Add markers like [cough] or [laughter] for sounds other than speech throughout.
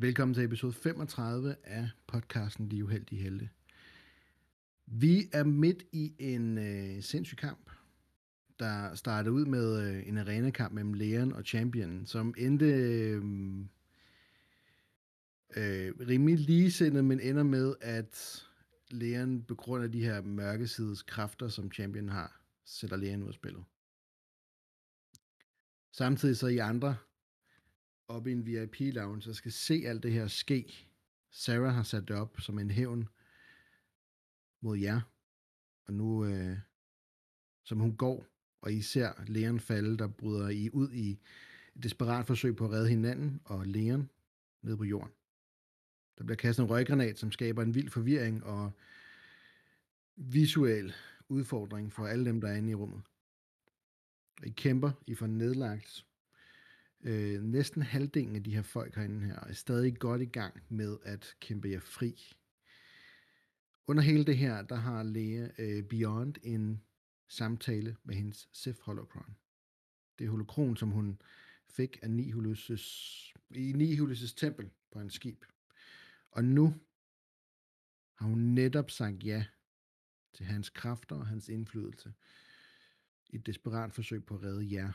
Velkommen til episode 35 af podcasten De Uheldige Helte. Vi er midt i en øh, sindssyg kamp, der startede ud med øh, en arenakamp mellem Leon og Champion, som endte øh, øh, rimelig ligesindet, men ender med, at Leon på grund af de her mørkesides kræfter, som Champion har, sætter Leon ud af spillet. Samtidig så I andre oppe i en VIP-lounge, og skal se alt det her ske. Sarah har sat det op som en hævn mod jer. Og nu, øh, som hun går, og I ser Leon falde, der bryder I ud i et desperat forsøg på at redde hinanden og Leon ned på jorden. Der bliver kastet en røggranat, som skaber en vild forvirring og visuel udfordring for alle dem, der er inde i rummet. Og I kæmper, I får nedlagt øh, næsten halvdelen af de her folk herinde her er stadig godt i gang med at kæmpe jer fri. Under hele det her, der har Lea øh, Beyond en samtale med hendes Sith Holocron. Det er holokron, som hun fik af Nihulus' i Nihilus' tempel på en skib. Og nu har hun netop sagt ja til hans kræfter og hans indflydelse i et desperat forsøg på at redde jer.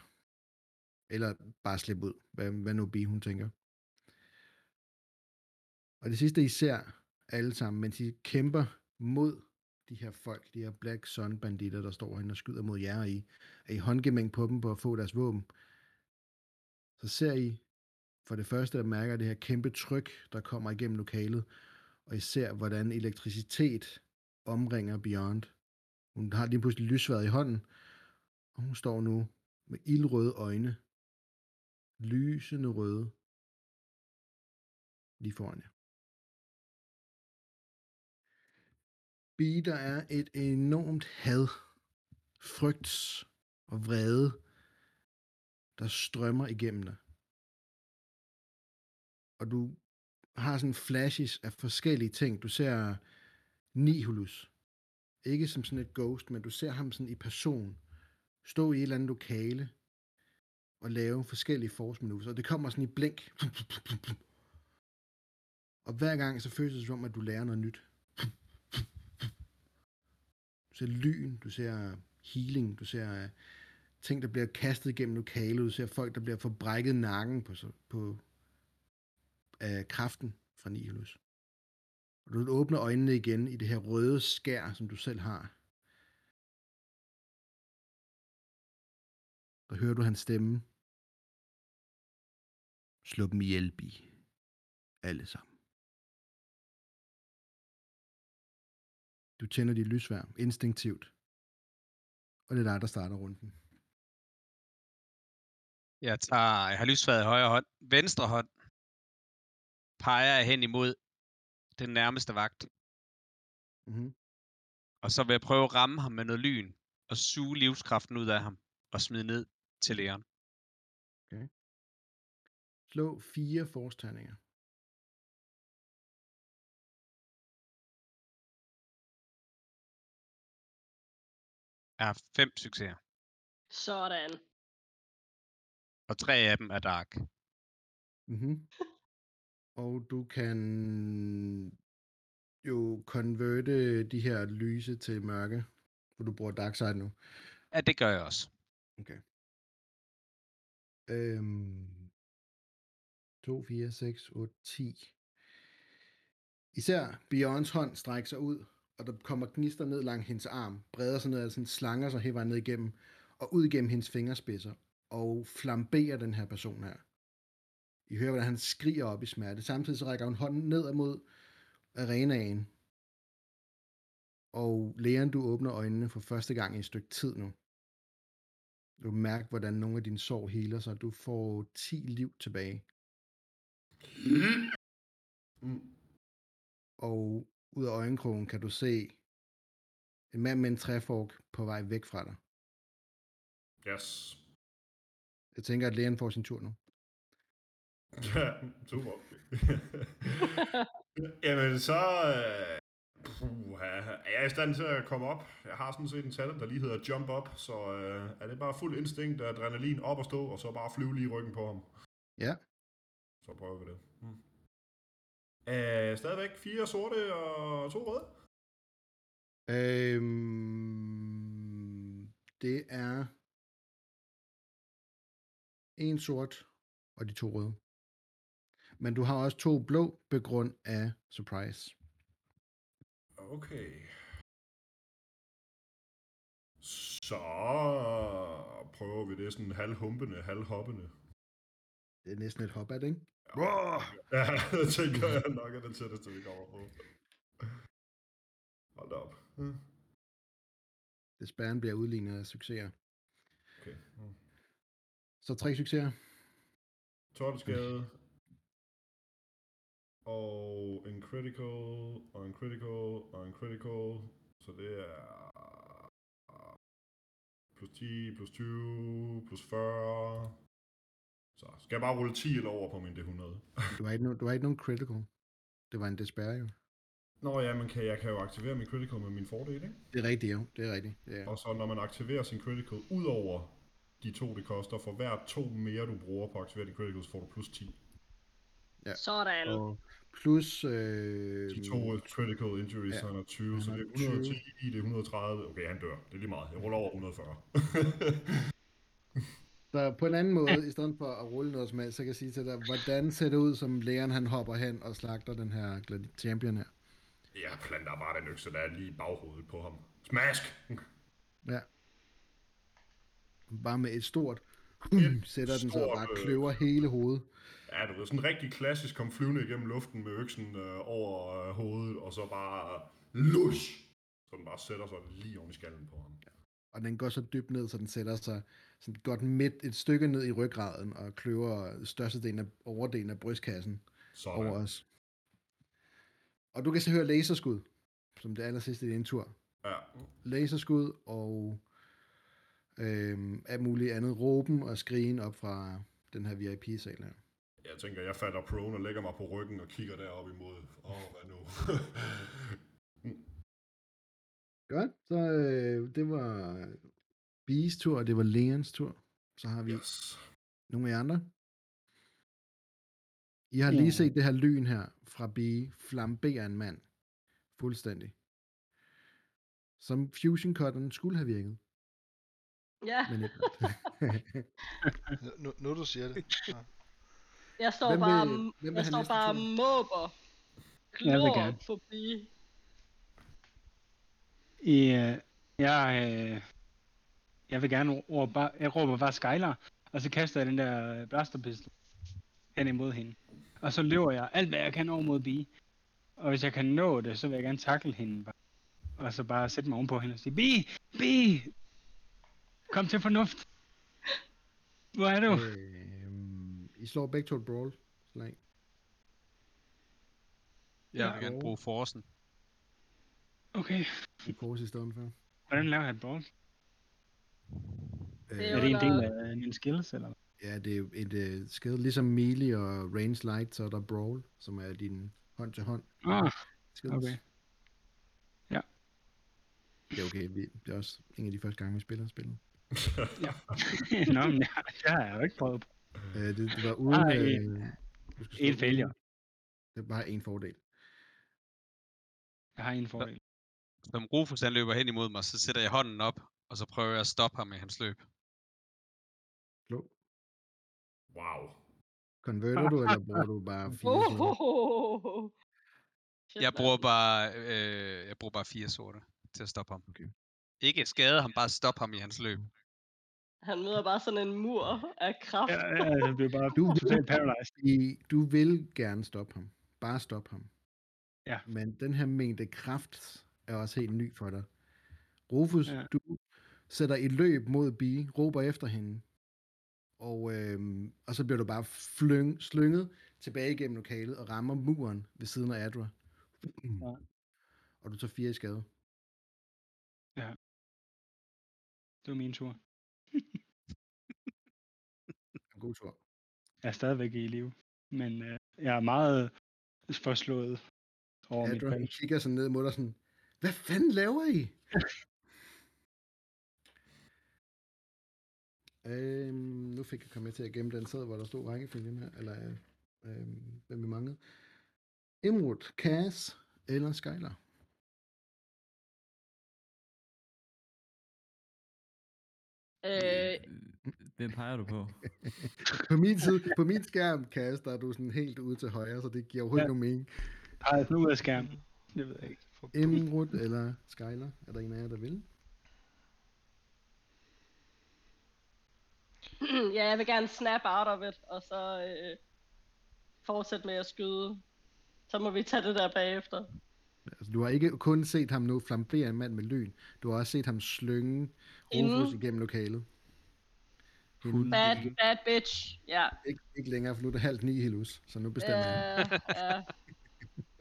Eller bare slippe ud, hvad, hvad nu bi hun tænker. Og det sidste, I ser alle sammen, mens I kæmper mod de her folk, de her Black Sun banditter, der står herinde og skyder mod jer, og I er i håndgemæng på dem på at få deres våben. Så ser I for det første, at mærker det her kæmpe tryk, der kommer igennem lokalet, og I ser, hvordan elektricitet omringer Beyond. Hun har lige pludselig lysværet i hånden, og hun står nu med ildrøde øjne, lysende røde, lige foran jer. Bi, der er et enormt had, frygt og vrede, der strømmer igennem dig. Og du har sådan flashes af forskellige ting. Du ser Nihilus. Ikke som sådan et ghost, men du ser ham sådan i person. Stå i et eller andet lokale og lave forskellige force maneuvers. Og det kommer sådan i blink. Og hver gang så føles det som om, at du lærer noget nyt. Du ser lyn, du ser healing, du ser øh, ting, der bliver kastet gennem lokalet, du ser folk, der bliver forbrækket nakken på, på af kraften fra Nihilus. Og du åbner øjnene igen i det her røde skær, som du selv har. Der hører du hans stemme. Slå dem ihjel, Bi. Alle sammen. Du tænder dit lysvær instinktivt. Og det er dig, der starter runden. Jeg tager, jeg har lysværet i højre hånd, venstre hånd, peger jeg hen imod den nærmeste vagt. Mm-hmm. Og så vil jeg prøve at ramme ham med noget lyn, og suge livskraften ud af ham, og smide ned til læren. Okay. Slå fire forsterninger. Jeg har fem succeser, Sådan. og tre af dem er dark. Mm-hmm. Og du kan jo konverte de her lyse til mørke, for du bruger dark side nu. Ja, det gør jeg også. Okay. Øhm, 2, 4, 6, 8, 10. Især Beyonds hånd strækker sig ud, og der kommer gnister ned langs hendes arm, breder sig ned, altså sådan slanger sig hele vejen ned igennem, og ud igennem hendes fingerspidser, og flamberer den her person her. I hører, hvordan han skriger op i smerte. Samtidig så rækker hun hånden ned mod arenaen. Og lægeren, du åbner øjnene for første gang i et stykke tid nu. Du mærker, hvordan nogle af dine sår heler sig. Du får 10 liv tilbage. Mm. Og ud af øjenkrogen kan du se en mand med en træfork på vej væk fra dig. Yes. Jeg tænker, at Leon får sin tur nu. Ja, [laughs] super. [laughs] Jamen, så... Øh, puha, er jeg i stand til at komme op? Jeg har sådan set en talent, der lige hedder Jump Up, så øh, er det bare fuld instinkt og adrenalin op og stå, og så bare flyve lige i ryggen på ham. Ja, Så prøver vi det. Mm. Uh, stadigvæk fire sorte og to røde. Øhm, det er en sort og de to røde. Men du har også to blå på grund af surprise. Okay. Så prøver vi det sådan halvhumpende, halvhoppende. Det er næsten et hop af det, ikke? Ja, [laughs] det tænker jeg nok er det tætteste, vi kommer på. Hold op. Hmm. Det spærren bliver udlignet af succeser. Okay. Hmm. Så tre succeser. 12 skade. Og en critical, og en critical, og en critical. Så det er plus 10, plus 20, plus 40. Så skal jeg bare rulle 10 eller over på min D100. Du har ikke, no, du har ikke nogen critical. Det var en despair jo. Nå ja, men kan, jeg kan jo aktivere min critical med min fordel, ikke? Det er rigtigt jo. Det er rigtigt. Det er. Og så når man aktiverer sin critical, ud over de to, det koster, for hver to mere, du bruger på at aktivere din critical, så får du plus 10. Ja. Sådan. Og plus... Øh, De to critical injuries, Ja. ja. han er 20, så det er er 110, det er 130. Okay, han dør. Det er lige meget. Jeg ruller over 140. [laughs] Så på en anden måde, i stedet for at rulle noget som helst, så kan jeg sige til dig, hvordan ser det ud, som lægeren han hopper hen og slagter den her champion her? jeg planter bare den økse, der er lige i baghovedet på ham. Smask! Ja. Bare med et stort Et sætter den så og stort, bare øh, kløver hele hovedet. Ja, du ved, sådan rigtig klassisk kom flyvende igennem luften med øksen øh, over øh, hovedet, og så bare lush! Så den bare sætter sig lige oven i skallen på ham. Og den går så dybt ned, så den sætter sig sådan godt midt et stykke ned i ryggraden og kløver størstedelen af overdelen af brystkassen Sådan. over os. Og du kan så høre laserskud, som det aller sidste i din tur. Ja. Laserskud og øhm, alt muligt andet råben og skrigen op fra den her VIP-sal her. Jeg tænker, jeg falder prone og lægger mig på ryggen og kigger derop imod. Åh, oh, hvad nu? [laughs] Godt, så øh, det var Bees tur, og det var Leons tur. Så har vi yes. nogle af jer andre. I har lige set det her lyn her fra Bee flambere en mand. Fuldstændig. Som fusion cutteren skulle have virket. Ja, Men ikke. [laughs] Nu, nu du siger det. Ja. jeg står Hvem vil- bare, hvem vil jeg står bare måber. Gerne. forbi. I, øh, jeg, øh, jeg vil gerne råbe, bare, jeg råber bare Skylar, og så kaster jeg den der øh, blasterpistol hen imod hende. Og så løber jeg alt, hvad jeg kan over mod Bee. Og hvis jeg kan nå det, så vil jeg gerne takle hende bare. Og så bare sætte mig ovenpå hende og sige, Bee! Bee! Kom til fornuft! Hvor er du? øhm, I slår begge to et brawl slag. Jeg vil gerne bruge forsen. Okay, I pose i stedet for. hvordan laver jeg et brawl? Øh, Er det en del af mine skills, eller hvad? Ja, det er jo et uh, skade, ligesom melee og range light, så er der brawl, som er din hånd til hånd. Ah, skills. okay. Det er okay, vi, det er også en af de første gange, vi spiller spillet. [laughs] Nå, men jeg, jeg har jo ikke prøvet. Uh, det, det var uden... Ah, øh, en- skal En failure. Det er bare en fordel. Jeg har en fordel. Som Rufus han løber hen imod mig, så sætter jeg hånden op, og så prøver jeg at stoppe ham i hans løb. Slå. Wow. Konverter du, eller bruger du bare [laughs] fire? sorte? Oh, Shit, Jeg bruger bare, øh, jeg bruger bare fire sorte til at stoppe ham. Okay. Ikke skade ham, bare stoppe ham i hans løb. Han møder bare sådan en mur af kraft. Ja, ja, det bliver bare Du vil- totalt paralyzed. I, du vil gerne stoppe ham. Bare stop ham. Ja. Men den her mængde kraft er også helt ny for dig. Rufus, Ja. ja. du sætter et løb mod Bee, råber efter hende, og, øhm, og så bliver du bare flyng, slynget tilbage igennem lokalet og rammer muren ved siden af Adra. Ja. [clears throat] Og du tager fire i skade. Det var min tur. [laughs] En god tur. Jeg er stadigvæk i live. Men øh, jeg er meget forslået over mit Adra valg. kigger sådan ned mod dig sådan, hvad fanden laver I? øhm, nu fik jeg kommet til at gemme den sæd, hvor der stod rækkefølgen her, eller øhm, hvem vi manglede. Imrud, Cass eller Skylar? Øh, Hvem peger du på? [laughs] På min, side, på min skærm, Cass, der er du sådan helt ude til højre, så det giver overhovedet Ja. ja. nogen mening. Peger sådan ud af skærmen. Det ved jeg ikke. Imrud eller Skylar? Er der en af jer, der vil? ja, jeg vil gerne snap out of it, og så øh, fortsætte med at skyde. Så må vi tage det der bagefter. Altså, du har ikke kun set ham nu flambere en mand med lyn. Du har også set ham slynge. Rufus igennem lokalet. Hun- Bad, bad bitch, ja. Ikke, ikke længere, for nu er det halvt ni hilus, så nu bestemmer jeg. Øh, ja.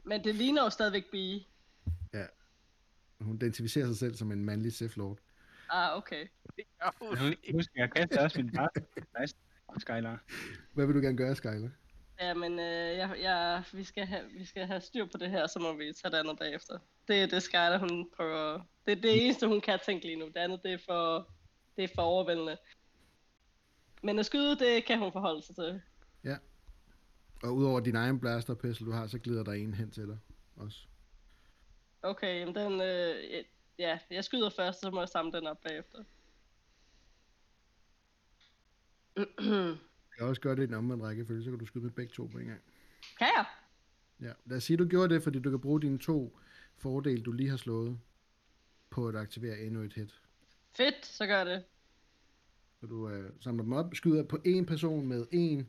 Men det ligner jo stadigvæk Bee. Hun identificerer sig selv som en mandlig Sith Lord. Ah, okay. Husk, jeg kaster også min bare. Nice. Skylar. Hvad vil du gerne gøre, Skyler? Ja, men øh, jeg, jeg, vi, skal have, vi skal have styr på det her, så må vi tage det andet bagefter. Det er det Skyler, hun prøver. Det er det eneste, hun kan tænke lige nu. Det andet, det er for, det er for overvældende. Men at skyde, det kan hun forholde sig til. Og udover din egen blaster pistol, du har, så glider der en hen til dig også. Okay, jamen den, øh, ja, jeg skyder først, så må jeg samle den op bagefter. Jeg kan også gøre det i en omvendt rækkefølge, så kan du skyde med begge to på en gang. kan jeg? Ja, lad os sige, du gjorde det, fordi du kan bruge dine to fordele, du lige har slået, på at aktivere endnu et hit. Fedt, så gør jeg det. Så du øh, samler dem op, skyder på en person med en,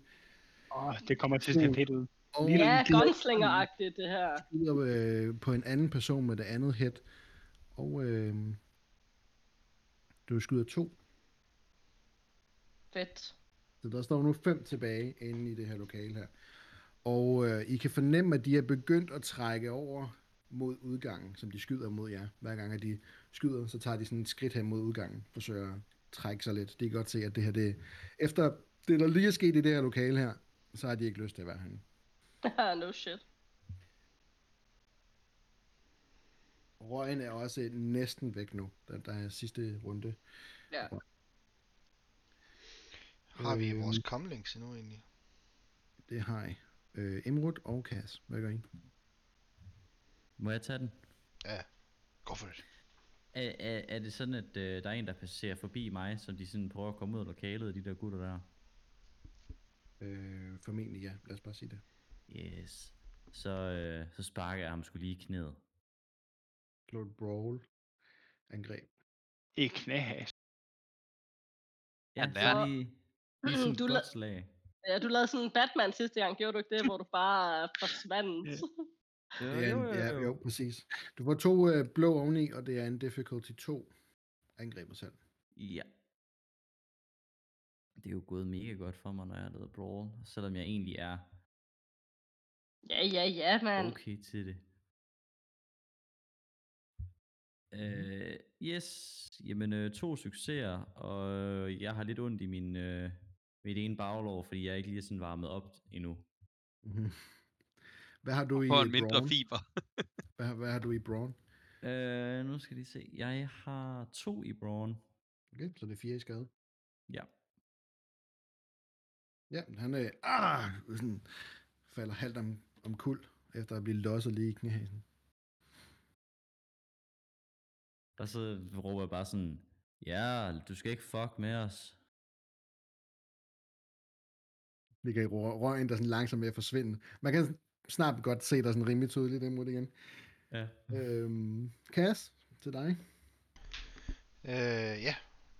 Åh, det kommer til at se fedt ud. og Ja, gunslinger-agtigt det her. skyder øh, på en anden person med det andet hit. Og øh, du skyder to. Fedt. Så der står nu fem tilbage inde i det her lokale her. Og øh, I kan fornemme, at de er begyndt at trække over mod udgangen, som de skyder mod jer. Hver gang, at de skyder, så tager de sådan et skridt hen mod udgangen, forsøger at trække sig lidt. De kan godt se, at det her, det efter det, der lige er sket i det her lokale her, så har de ikke lyst til at være herinde. [laughs] no shit. Røgen er også næsten væk nu, der, der er sidste runde. Ja. Har vi Øhm. vores comlinks endnu egentlig? Det har I. Øh, Imrud og Kas. Hvad gør I? Må jeg tage den? Ja, gå for det. Er, er, er det sådan, at øh, der er en, der passerer forbi mig, som de sådan prøver at komme ud af lokalet, de der gutter der? Øh, formentlig ja. Lad os bare sige det. Yes. Så, øh, så sparker jeg ham skulle lige i knæet. Slå et brawl. Angreb. I knæhas. Ja, det er- lige, lige [clears throat] sådan et Du la- godt slag. Ja, du lavede sådan en Batman sidste gang, gjorde du ikke det, [laughs] hvor du bare forsvandt? Ja. [laughs] Jo, Det er en, ja, jo, præcis. Du får to øh, blå oveni, og det er en difficulty 2 angreb og selv. Ja. Det er jo gået mega godt for mig, når jeg har lavet Brawl, selvom jeg egentlig er ja, ja, ja, mand. okay til det. Øh, yes, jamen øh, to succeser, og øh, jeg har lidt ondt i min, øh, mit ene baglov, fordi jeg ikke lige er sådan varmet op endnu. Mhm. Hvad har du i Få en mindre brawn? fiber. [laughs] Hvad, hvad har du i brawn? Øh, nu skal de se, jeg har to i Brawn. Okay, så det er fire i skade. Ja. Ja, han er, ah, sådan, falder halvt om, om kul, efter at blive losset lige i knæhasen. Og så råber jeg bare sådan, ja, du skal ikke fuck med os. ligger i rø- røgen, der er sådan langsomt ved at forsvinde. Man kan snart godt se dig sådan rimelig tydeligt imod igen. Ja. Øhm, Cass, til dig. Øh, ja.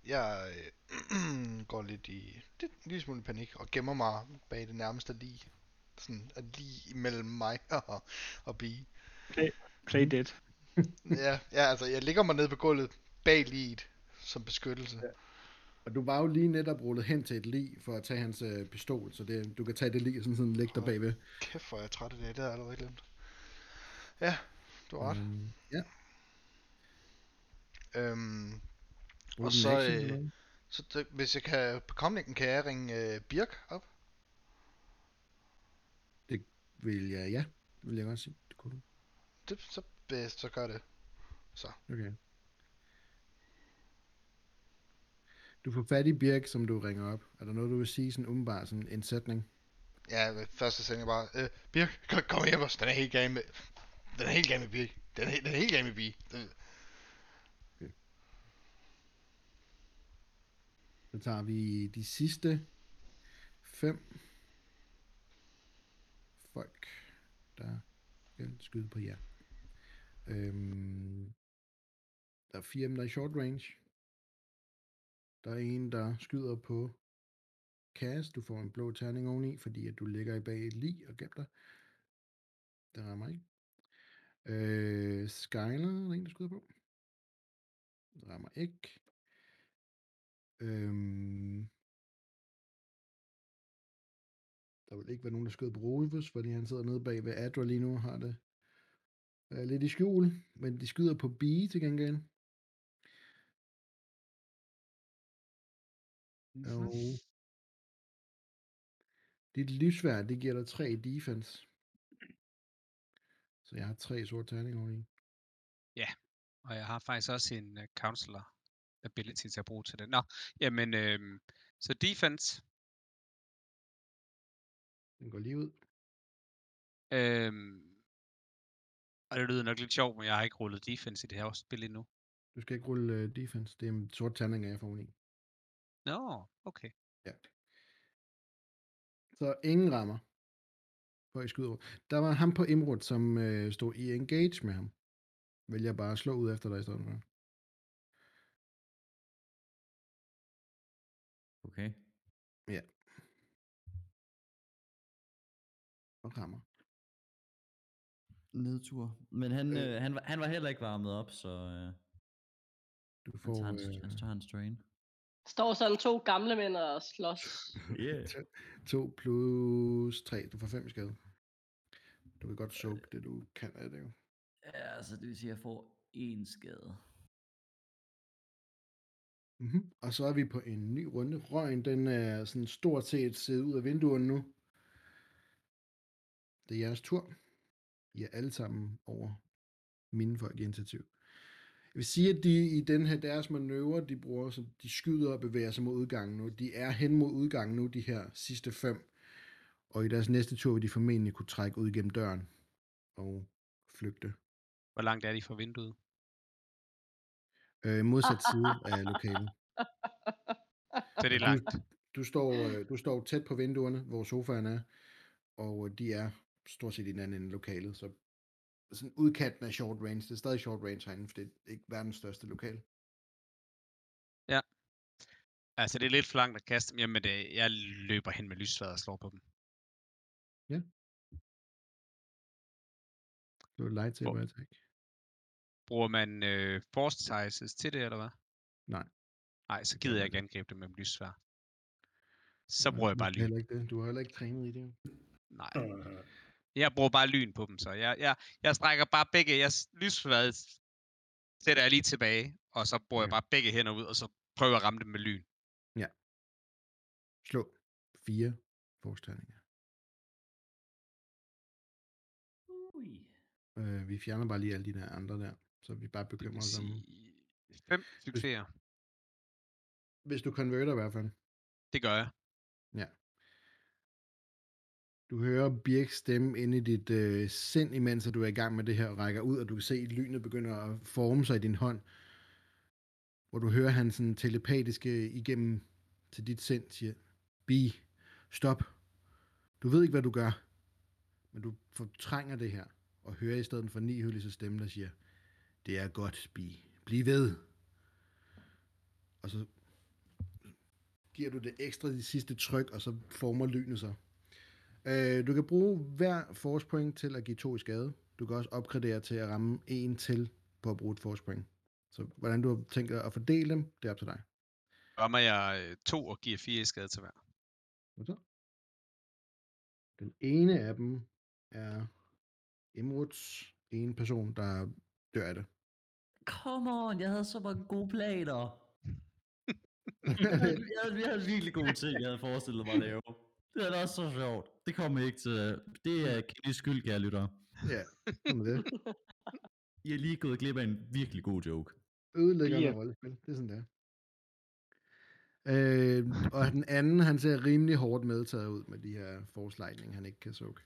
Jeg øh, [clears throat] går lidt i lidt, en lille smule panik og gemmer mig bag det nærmeste lige. Sådan er lige imellem mig [laughs] og, og Bee. Play dead. [laughs] Ja, ja, altså jeg ligger mig ned på gulvet bag liget som beskyttelse. Og du var jo lige netop rullet hen til et lig for at tage hans øh, pistol, så det, du kan tage det lig og sådan, sådan lægge dig bagved. Kæft, hvor er jeg træt i dag, det har jeg allerede glemt. Ja, du har ret. Øhm, ja. Øhm, Og så, action øh, så det, hvis jeg kan på komlingen, kan jeg ringe øh, Birk op? Vil jeg, ja. Det vil jeg godt sige. Det kunne du. Det, så, øh, så gør det. Så. Okay. Du får fat i Birk, som du ringer op. Er der noget, du vil sige sådan umiddelbart, sådan en sætning? Ja, første sætning er bare, øh, Birk, kom, kom hjem os, den er helt gal med, den er helt gal med Birk, den er, den er helt gal med Bi. Den, Så tager vi de sidste fem folk, der skal skyde på jer. Øhm, der er fire af dem, der er i short range. Der er en, der skyder på Cass. Du får en blå terning oveni, fordi at du ligger i bag et lig og gemmer dig. Det rammer ikke. Øh, Skyler er der en, der skyder på. Det rammer ikke. Øhm, der vil ikke være nogen, der skød på Rufus, fordi han sidder nede bag ved Adra lige nu har det øh, lidt i skjul. Men de skyder på B til gengæld. Og dit livsværd, det giver dig 3 defense. Så jeg har tre sorte terninger oveni. Og jeg har faktisk også en uh, counselor ability til at bruge til det. Nå, jamen, øhm, så defense, Den går lige ud. øhm, og det lyder nok lidt sjovt, men jeg har ikke rullet defense i det her spil endnu. Du skal ikke rulle uh, defense. Det er en sort terning, jeg får oveni. Nå, okay. Ja. Så ingen rammer. Hvor I skyder. Der var ham på Imrud, som øh, stod i engage med ham. Vælger bare at slå ud efter dig i stedet for. Okay. Og rammer. Nedtur. Men han, Øh. øh, han, var, han var heller ikke varmet op, så øh, Du han, får tager en, øh, han tager en strain. Står sådan to gamle mænd og slås. [laughs] Yeah. 2 plus 3. Du får 5 i skade. Du kan godt soak det, du kan af det jo. Ja, så det vil sige, at jeg får en skade. Mm-hmm. Og så er vi på en ny runde. Røgen, den er sådan stort set siddet ud af vinduerne nu. Det er jeres tur. I er alle sammen over mine folk initiativ. Jeg vil sige, at de i den her deres manøvre, de bruger, så de skyder og bevæger sig mod udgangen nu. De er hen mod udgangen nu, de her sidste fem. Og i deres næste tur vil de formentlig kunne trække ud gennem døren og flygte. Hvor langt er de fra vinduet? Øh, modsat side af lokalet. Så det er Du- langt. Du står, øh, du står tæt på vinduerne, hvor sofaen er, og de er stort set i den anden ende lokalet, så sådan udkanten af short range. Det er stadig short range herinde, for det er ikke verdens største lokal. Altså, det er lidt for langt at kaste dem. Jamen, det, jeg løber hen med lysvaret og slår på dem. Det var lightsaber attack. Bruger man øh, force sizes til det, eller hvad? Nej. Nej, så gider jeg ikke angribe dem med lysvær. Så Nej, bruger jeg bare lyn. heller ikke det. Du har heller ikke trænet i det. Nej. Jeg bruger bare lyn på dem, så jeg, jeg, jeg strækker bare begge, jeg lysvaret sætter jeg lige tilbage, og så bruger jeg Okay. bare begge hænder ud, og så prøver jeg at ramme dem med lyn. Slå fire forsterninger. Ui. Øh, vi fjerner bare lige alle de der andre der, så vi bare bekymrer os om. fem succeser. Hvis du konverter i hvert fald. Det gør jeg. Ja. Du hører Birks stemme inde i dit øh, sind, imens at du er i gang med det her og rækker ud, og du kan se, at lynet begynder at forme sig i din hånd. Hvor du hører han sådan telepatiske igennem til dit sind siger, Bi, stop. Du ved ikke, hvad du gør. Men du fortrænger det her, og hører i stedet for Nihyllis stemme, der siger, det er godt, Bi. Bliv ved. Og så giver du det ekstra de sidste tryk, og så former lynet sig. Øh, du kan bruge hver force point til at give to i skade. Du kan også opgradere til at ramme en til på at bruge et force point. Så hvordan du har tænkt dig at fordele dem, det er op til dig. Rammer jeg øh, to og giver fire i skade til hver. Hvad så? Den ene af dem er Imruds en person, der dør af det. Come on, jeg havde så mange gode planer. [laughs] Jeg havde, jeg havde, jeg havde virkelig gode ting, jeg havde forestillet mig at lave. Det er da også så sjovt. Det kommer ikke til... Det er Kennys skyld, kære lytter. ja, sådan er det. I er lige gået glip af en virkelig god joke. Ødelægger yeah. rollespil. Det er sådan der. Øh, og den anden, han ser rimelig hårdt medtaget ud med de her forslagning, han ikke kan sukke.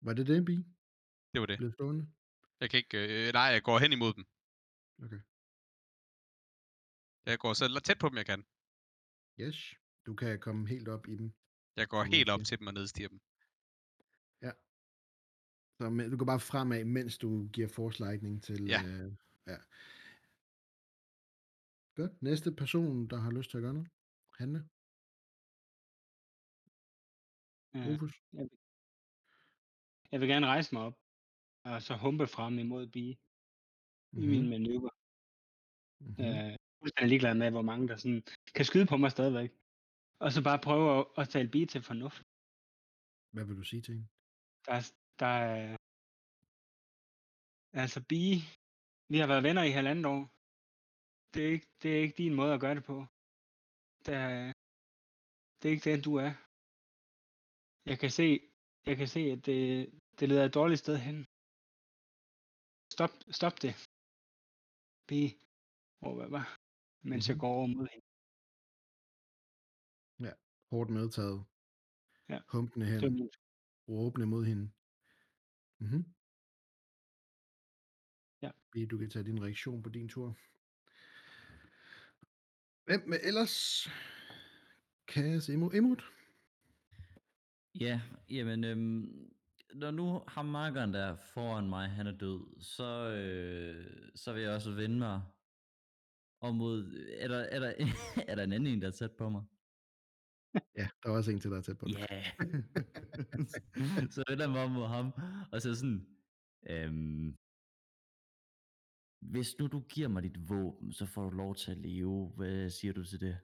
Var det det, Bi? Det var det. Blev stående? Jeg kan ikke... Øh, nej, jeg går hen imod dem. Okay. Jeg går så tæt på dem, jeg kan. Yes. Du kan komme helt op i dem. Jeg går helt op til dem og nedstiger dem. Så men- du går bare fremad, mens du giver forslagning til... Ja. Øh, ja. Godt. Næste person, der har lyst til at gøre noget. Hanne. Ja. Rufus. Jeg vil gerne rejse mig op, og så humpe frem imod Bi mm-hmm. i min manøvre. Mm-hmm. Øh, fuldstændig ligeglad med, hvor mange der sådan kan skyde på mig stadigvæk. Og så bare prøve at, at tale Bi til fornuft. Hvad vil du sige til hende? Der er, der er, altså Bi, vi har været venner i halvandet år. Det er ikke, det er ikke din måde at gøre det på. Det er, det er ikke den, du er. Jeg kan se, jeg kan se, at det, det leder et dårligt sted hen. Stop, stop det. Bi, råber jeg bare, mens mm-hmm. jeg Mhm. går over mod hende. Hårdt medtaget. Ja. Humpende hen. Min Råbende mod hende. Mm-hmm. Ja. Du kan tage din reaktion på din tur. Hvem med ellers? Kas Emo Emot? Ja, jamen, øhm, når nu ham markeren der foran mig, han er død, så, øh, så vil jeg også vende mig om mod, er der, er der, [laughs] er der en anden en, der er tæt på mig? Ja, der er også en til, der er tæt på dig. Ja. [laughs] så vender mig mod ham, og så sådan, øhm, hvis nu du giver mig dit våben, så får du lov til at leve. Hvad siger du til det?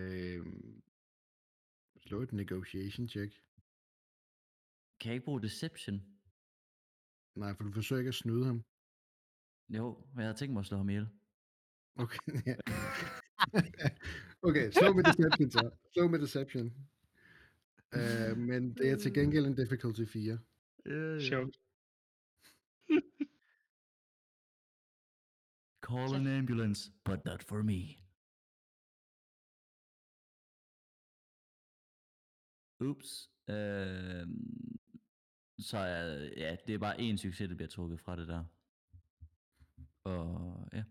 Øhm, slå et negotiation check. Kan jeg ikke bruge deception? Nej, for du forsøger ikke at snyde ham. Jo, men jeg havde tænkt mig at slå ham ihjel. Okay, [laughs] ja. okay, slå med deception så. Slå med deception. Uh, men det er til gengæld en difficulty 4. Sjovt. [laughs] Call an ambulance, but not for me. Ups. Øh, så er, ja, det er bare én succes, der bliver trukket fra det der. Og ja.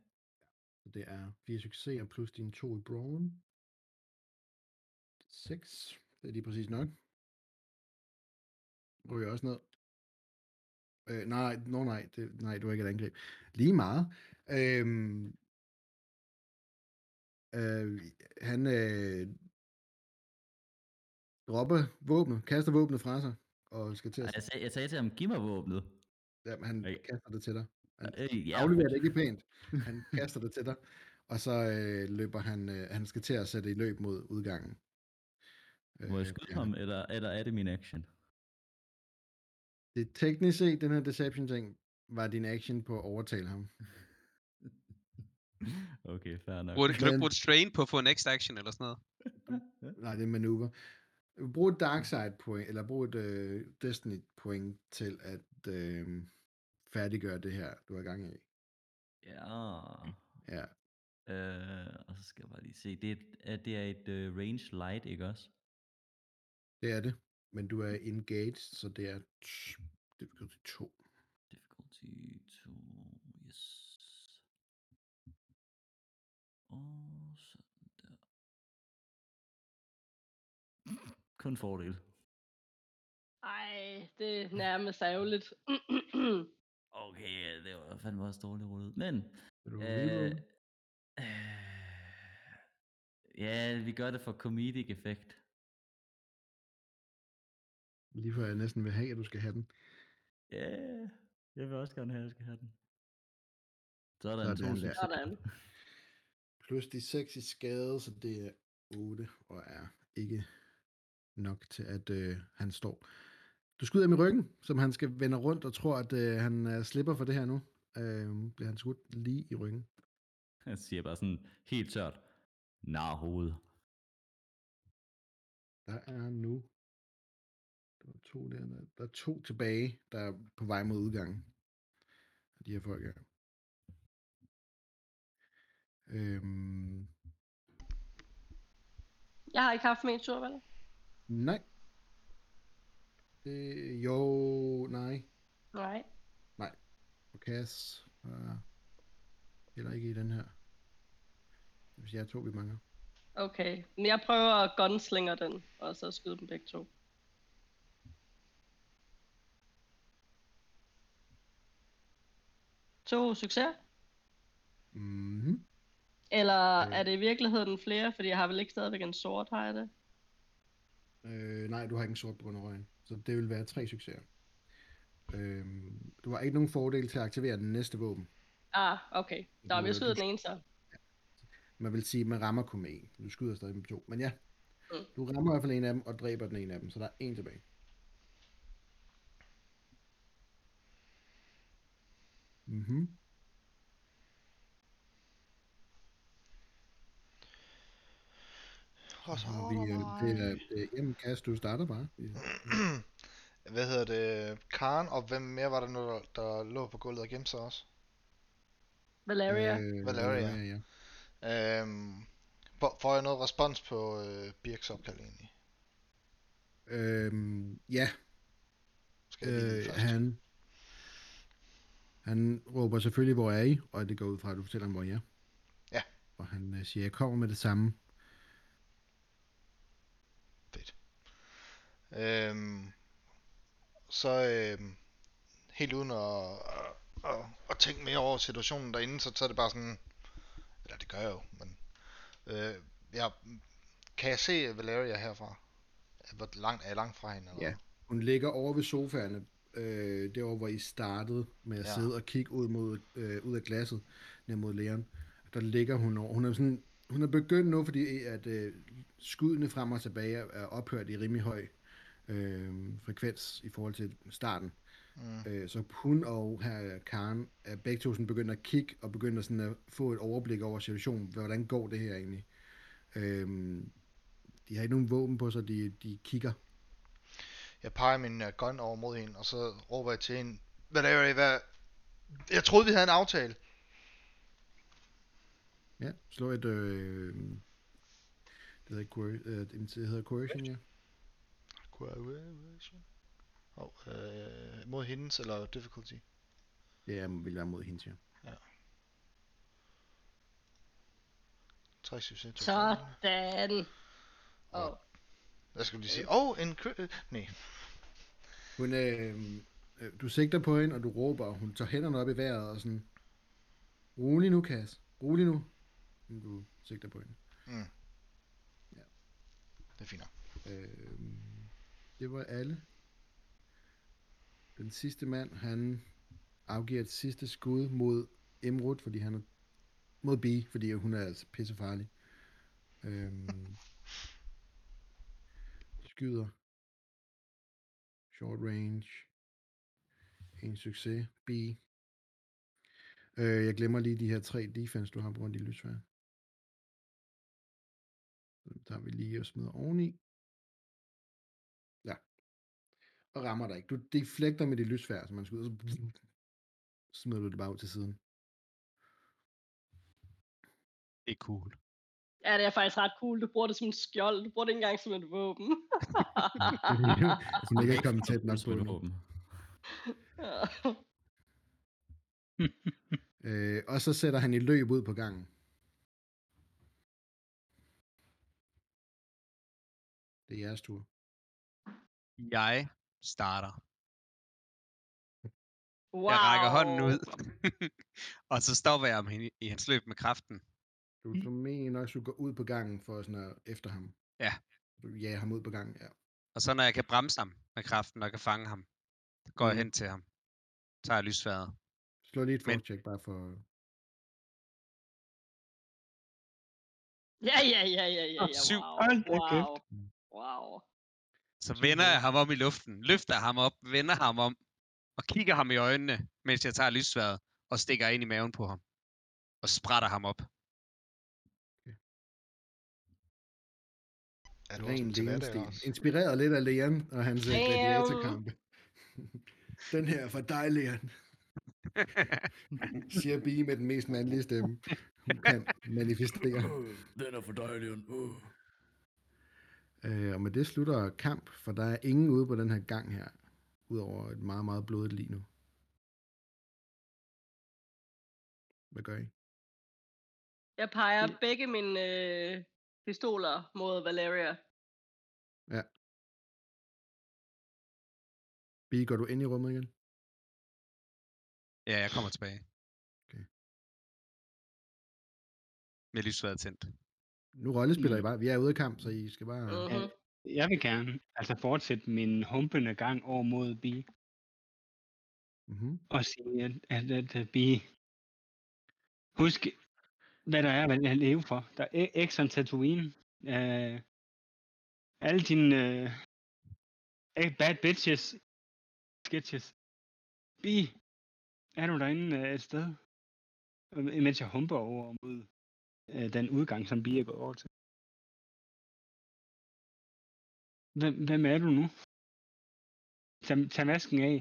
Så det er fire succeser plus dine to i brawn. 6. Det er lige præcis nok. Ryger også ned. Øh, nej, no, nej, det, nej, du har ikke et angreb. Lige meget. Øhm, øh, han øh, dropper våbnet, kaster våbnet fra sig, og skal til at... Jeg, sag, jeg sagde til ham, giv mig våbnet. Jamen, han Ej. kaster det til dig. Han Øh, ja, afleverer det ikke pænt. Han kaster det til dig, og så øh, løber han, øh, han skal til at sætte i løb mod udgangen. Må jeg Øh, skyde ja. ham, eller, eller er det min action? Det teknisk set, den her deception ting, var din action på at overtale ham. [laughs] okay, fair nok. Burde, kan du bruge strain på at få en next action eller sådan noget? [laughs] Nej, det er manøvre. Brug et dark side point, eller brug et øh, destiny point til at øh, færdiggøre det her, du er i gang i. Ja. Ja, Øh, og så skal jeg bare lige se. Det er, et- det er et uh, range light, ikke også? det er det. Men du er engaged, så det er difficulty 2. Difficulty 2, yes. Og sådan der. [laughs] Kun fordel. Ej, det er nærmest ærgerligt. [clears throat] Okay, ja, det var fandme også dårligt rullet. Men, øh, øh, ja, vi gør det for comedic effekt. Lige før jeg næsten vil have, at du skal have den. Ja, jeg vil også gerne have, at jeg skal have den. Så er der Sådan en to der. Sådan. Plus de 6 i skade, så det er 8, og er ikke nok til, at øh, han står. Du skyder ham i ryggen, som han skal vende rundt og tror, at øh, han øh, slipper for det her nu. Øh, bliver han skudt lige i ryggen. Jeg siger bare sådan helt tørt. Nar hoved. Der er nu Der er to der, der, der er to tilbage, der er på vej mod udgangen. De her folk her. Øhm, Jeg har ikke haft min tur, vel? nej. Det, jo, nej. Nej. Cass er heller ikke i den her. Hvis jeg to, vi mangler. Okay. Men jeg prøver at gunslinger den, og så skyde dem begge to. To succes? Mhm. Eller Øh. er det i virkeligheden flere, fordi jeg har vel ikke stadigvæk en sort, har jeg det? Øh, nej, du har ikke en sort på grund af røgen. Så det vil være tre succeser. Øhm, du har ikke nogen fordel til at aktivere den næste våben. Ah, okay. Du, vi øh, skyder den ene så. Man vil sige, at man rammer kun med en. Du skyder stadig med to. Men ja, Mm. du rammer i hvert fald en af dem, og dræber den ene af dem. Så der er en tilbage. Mhm. Og så vi, øh, det er, det er jamen, Kas, du starter bare. [clears throat] Hvad hedder det? Karen, og hvem mere var der nu, der, der lå på gulvet og gemte sig også? Valeria. Øh, Valeria. ja. Øhm, får jeg noget respons på øh, Birks opkald egentlig? Øhm, ja, Skal jeg øh, han, han råber selvfølgelig, hvor er I? Og det går ud fra, at du fortæller ham, hvor I er. Ja. Og han øh, siger, jeg kommer med det samme. Fedt. Øhm, så øhm, helt uden at, at, at, at tænke mere over situationen derinde, så, så er det bare sådan, eller det gør jeg jo, men øh, jeg, kan jeg se Valeria herfra? Hvor langt er jeg langt fra hende? Eller? Ja. Hun ligger over ved sofaerne, øh, derovre hvor I startede med at Ja. sidde og kigge ud, mod, øh, ud af glasset, ned mod lægeren. Der ligger hun over. Hun er, sådan, hun er begyndt nu, fordi at øh, skuddene frem og tilbage er ophørt i rimelig høj øh, frekvens i forhold til starten. Mm. Øh, så hun og her Karen er begge to sådan begyndt at kigge og begyndt at, sådan at få et overblik over situationen. Hvordan går det her egentlig? Øh, de har ikke nogen våben på sig, de, de kigger. Jeg peger min uh, gun over mod hende, og så råber jeg til hende, Valeria, hvad? Jeg troede, vi havde en aftale. Ja, slå et... Øh, det hedder, øh, det hedder coercion, ja. Coercion. Oh, øh, mod hendes, eller difficulty? Ja, vil være mod hende, ja. 3 succes. to. Sådan. Åh, oh. Jeg skulle lige sige, åh, oh, en øh, Nej. Hun, øh, øh, du sigter på hende, og du råber, og hun tager hænderne op i vejret og sådan... Rolig nu, Kas. Rolig nu. Du sigter på hende. Mm. Ja. Det er fint. Øh, det var alle. Den sidste mand, han afgiver et sidste skud mod Emrud, fordi han er mod B, fordi hun er altså pissefarlig. Øhm, skyder. Short range. En succes. B. Øh, jeg glemmer lige de her tre defense, du har på grund af de lysvær. Så dem tager vi lige og smider oveni. Og rammer dig ikke. Du deflekter med det lysvær, så man skyder, så [laughs] smider du det bare ud til siden. Det er cool. Ja, det er faktisk ret cool. Du bruger det som et skjold. Du bruger det ikke engang som et våben. Hvis [laughs] man ikke er kommet tæt nok på Som et nu. våben. [laughs] Øh, og så sætter han i løb ud på gangen. Det er jeres tur. Jeg starter. wow. Jeg rækker hånden ud. [laughs] og så stopper jeg ham i, hans løb med kraften. Du, du mener også, du går ud på gangen for sådan at efter ham. Ja. Du jager ham ud på gangen, ja. Og så når jeg kan bremse ham med kraften og kan fange ham, så går jeg Mhm. hen til ham. Tager lysværet. Slå lige et Men- forcheck bare for... Ja, ja, ja, ja, ja, ja. syv. Wow. Da Wow. Wow. Så vender jeg ham op i luften, løfter ham op, vender ham om, og kigger ham i øjnene, mens jeg tager lysværet og stikker ind i maven på ham. Og sprætter ham op. Er du også Ren. Lars? Inspireret lidt af Leon og hans øh, Damn. gladiatorkampe. [laughs] Den her er for dig, Leon. [laughs] Siger Bie med den mest mandlige stemme. Hun kan [laughs] manifestere. Den er for dig, Leon. Uh. Øh, og med det slutter kamp, for der er ingen ude på den her gang her, udover et meget, meget blodigt lige nu. Hvad gør I? Jeg peger begge mine øh, pistoler mod Valeria. Bie, går du ind i rummet igen? Ja, jeg kommer tilbage. Okay. Med lyset tændt. Nu rollespiller I bare. Vi er ude af kamp, så I skal bare... Mhm. Jeg vil gerne altså fortsætte min humpende gang over mod Bi, Mm-hmm. og sige, at, at, at, at Bi, husk, hvad der er at leve for. Der er Exxon Tatooine. Uh, alle dine uh, bad bitches, sketches. Bi, er du derinde uh, et sted? Og Mens jeg humper over mod uh, den udgang, som Bi er gået over til. Hvem, hvem er du nu? Tag, tag masken af.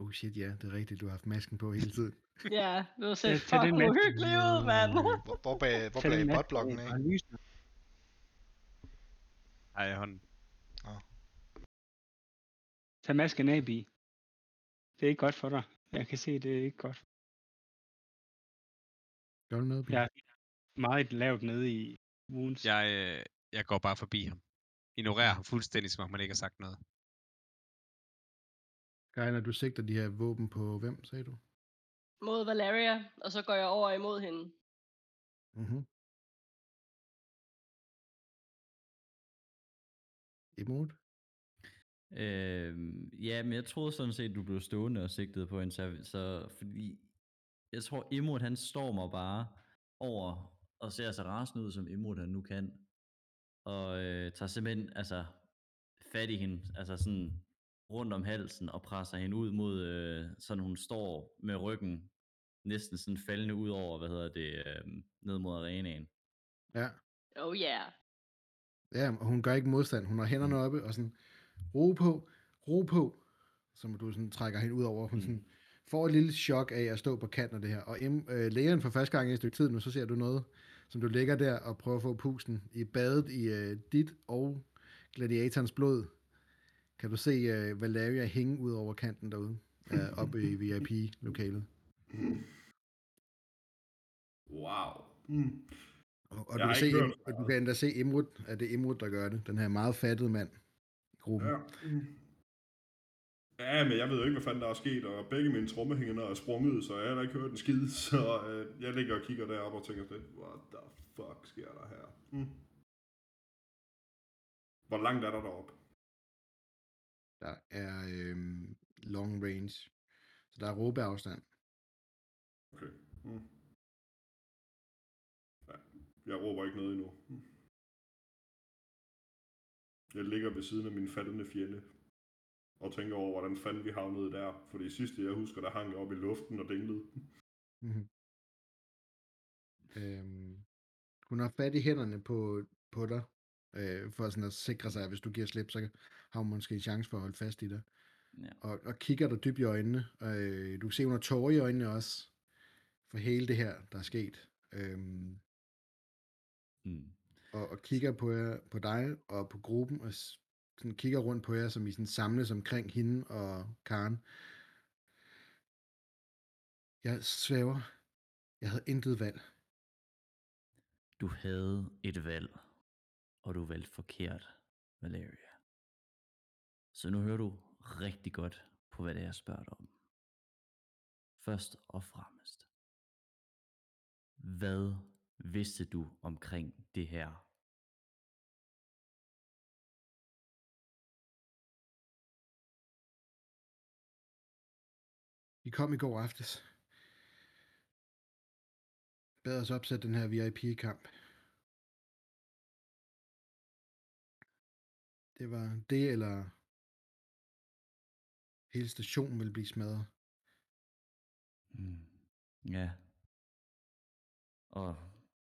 Oh shit, ja, det er rigtigt. Du har haft masken på hele tiden. [laughs] Ja, den fucking med. uhyggeligt ud, mand. Hvor, hvor, bag, hvor masken botblokken af? og lyser. Ej, i hånden. Tag masken af, Bi. Det er ikke godt for dig. Jeg kan se, det er ikke godt. Gør du noget? Jeg er meget lavt nede i wounds. Jeg, øh, jeg går bare forbi ham. Ignorerer ham fuldstændig, som om han ikke har sagt noget. Skyler, du sigter de her våben på hvem, sagde du? Mod Valeria, og så går jeg over imod hende. Mhm. Imod? Øhm, ja, men jeg troede sådan set, du blev stående og sigtede på en, så, så fordi jeg tror, Imod han står mig bare over og ser så rasende ud, som Imod han nu kan. Og øh, tager simpelthen altså, fat i hende, altså sådan rundt om halsen og presser hende ud mod, øh, sådan hun står med ryggen næsten sådan faldende ud over, hvad hedder det, øh, ned mod arenaen. Ja. Oh yeah. Ja, og hun gør ikke modstand. Hun har hænderne Mm. oppe og sådan, ro på, ro på, som du sådan trækker hende ud over. Hun Mm. sådan får et lille chok af at stå på kanten af det her. Og øh, lægeren for første gang i et stykke tid nu, så ser du noget, som du ligger der og prøver at få pusten i badet i øh, dit og gladiatorens blod. Kan du se øh, Valeria hænge ud over kanten derude, øh, oppe i VIP-lokalet. Wow. Mm. Og, og Jeg du, kan se, hørt du kan endda se Imrud, at det er Imrud, der gør det. Den her meget fattede mand i gruppen. Ja. Mm. Ja, men jeg ved jo ikke, hvad fanden der er sket, og begge mine trommehænger er sprunget så jeg har ikke hørt en skid, [laughs] så øh, jeg ligger og kigger derop og tænker lidt, what the fuck sker der her? Mm. Hvor langt er der deroppe? Der er øhm, long range. Så der er råbeafstand. Okay. Mm. Ja, jeg råber ikke noget endnu. Mm. Jeg ligger ved siden af min faldende fjende og tænker over, hvordan fanden vi havnede der. For det sidste, jeg husker, der hang jeg op i luften og dinglede. Mm-hmm. Øhm, hun har fat i hænderne på, på dig, øh, for sådan at sikre sig, at hvis du giver slip, så har hun måske en chance for at holde fast i dig. Ja. Og, og kigger dig dybt i øjnene. Øh, du kan se, hun har tårer i øjnene også, for hele det her, der er sket. Øhm, Mm. og, og kigger på, på dig og på gruppen, og sådan kigger rundt på jer, som I sådan samles omkring hende og Karen. Jeg svæver. Jeg havde intet valg. Du havde et valg, og du valgte forkert, Valeria. Så nu hører du rigtig godt på, hvad det er, jeg spørger dig om. Først og fremmest. Hvad vidste du omkring det her? Vi kom i går aftes. Bad os opsætte den her VIP-kamp. Det var det, eller hele stationen ville blive smadret. Mm. Ja. Og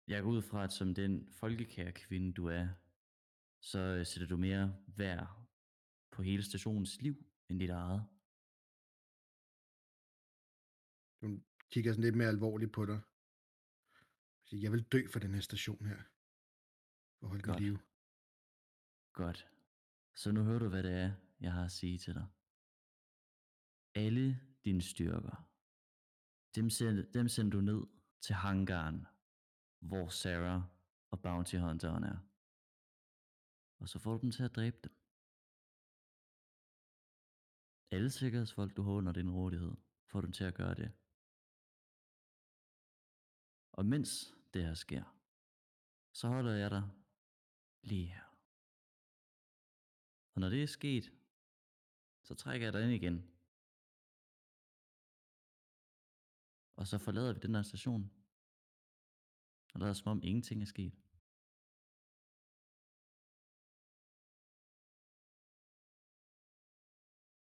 jeg går ud fra, at som den folkekære kvinde, du er, så øh, sætter du mere værd på hele stationens liv end dit eget. Hun kigger sådan lidt mere alvorligt på dig. Jeg vil dø for den her station her. For at holde Godt. liv. Godt. Så nu hører du, hvad det er, jeg har at sige til dig. Alle dine styrker, dem sender, dem sender du ned til hangaren, hvor Sarah og Bounty Hunteren er. Og så får du dem til at dræbe dem. Alle sikkerhedsfolk, du har under din rådighed, får dem til at gøre det. Og mens det her sker, så holder jeg dig lige her. Og når det er sket, så trækker jeg dig ind igen. Og så forlader vi den her station. Og lader som om ingenting er sket. Jeg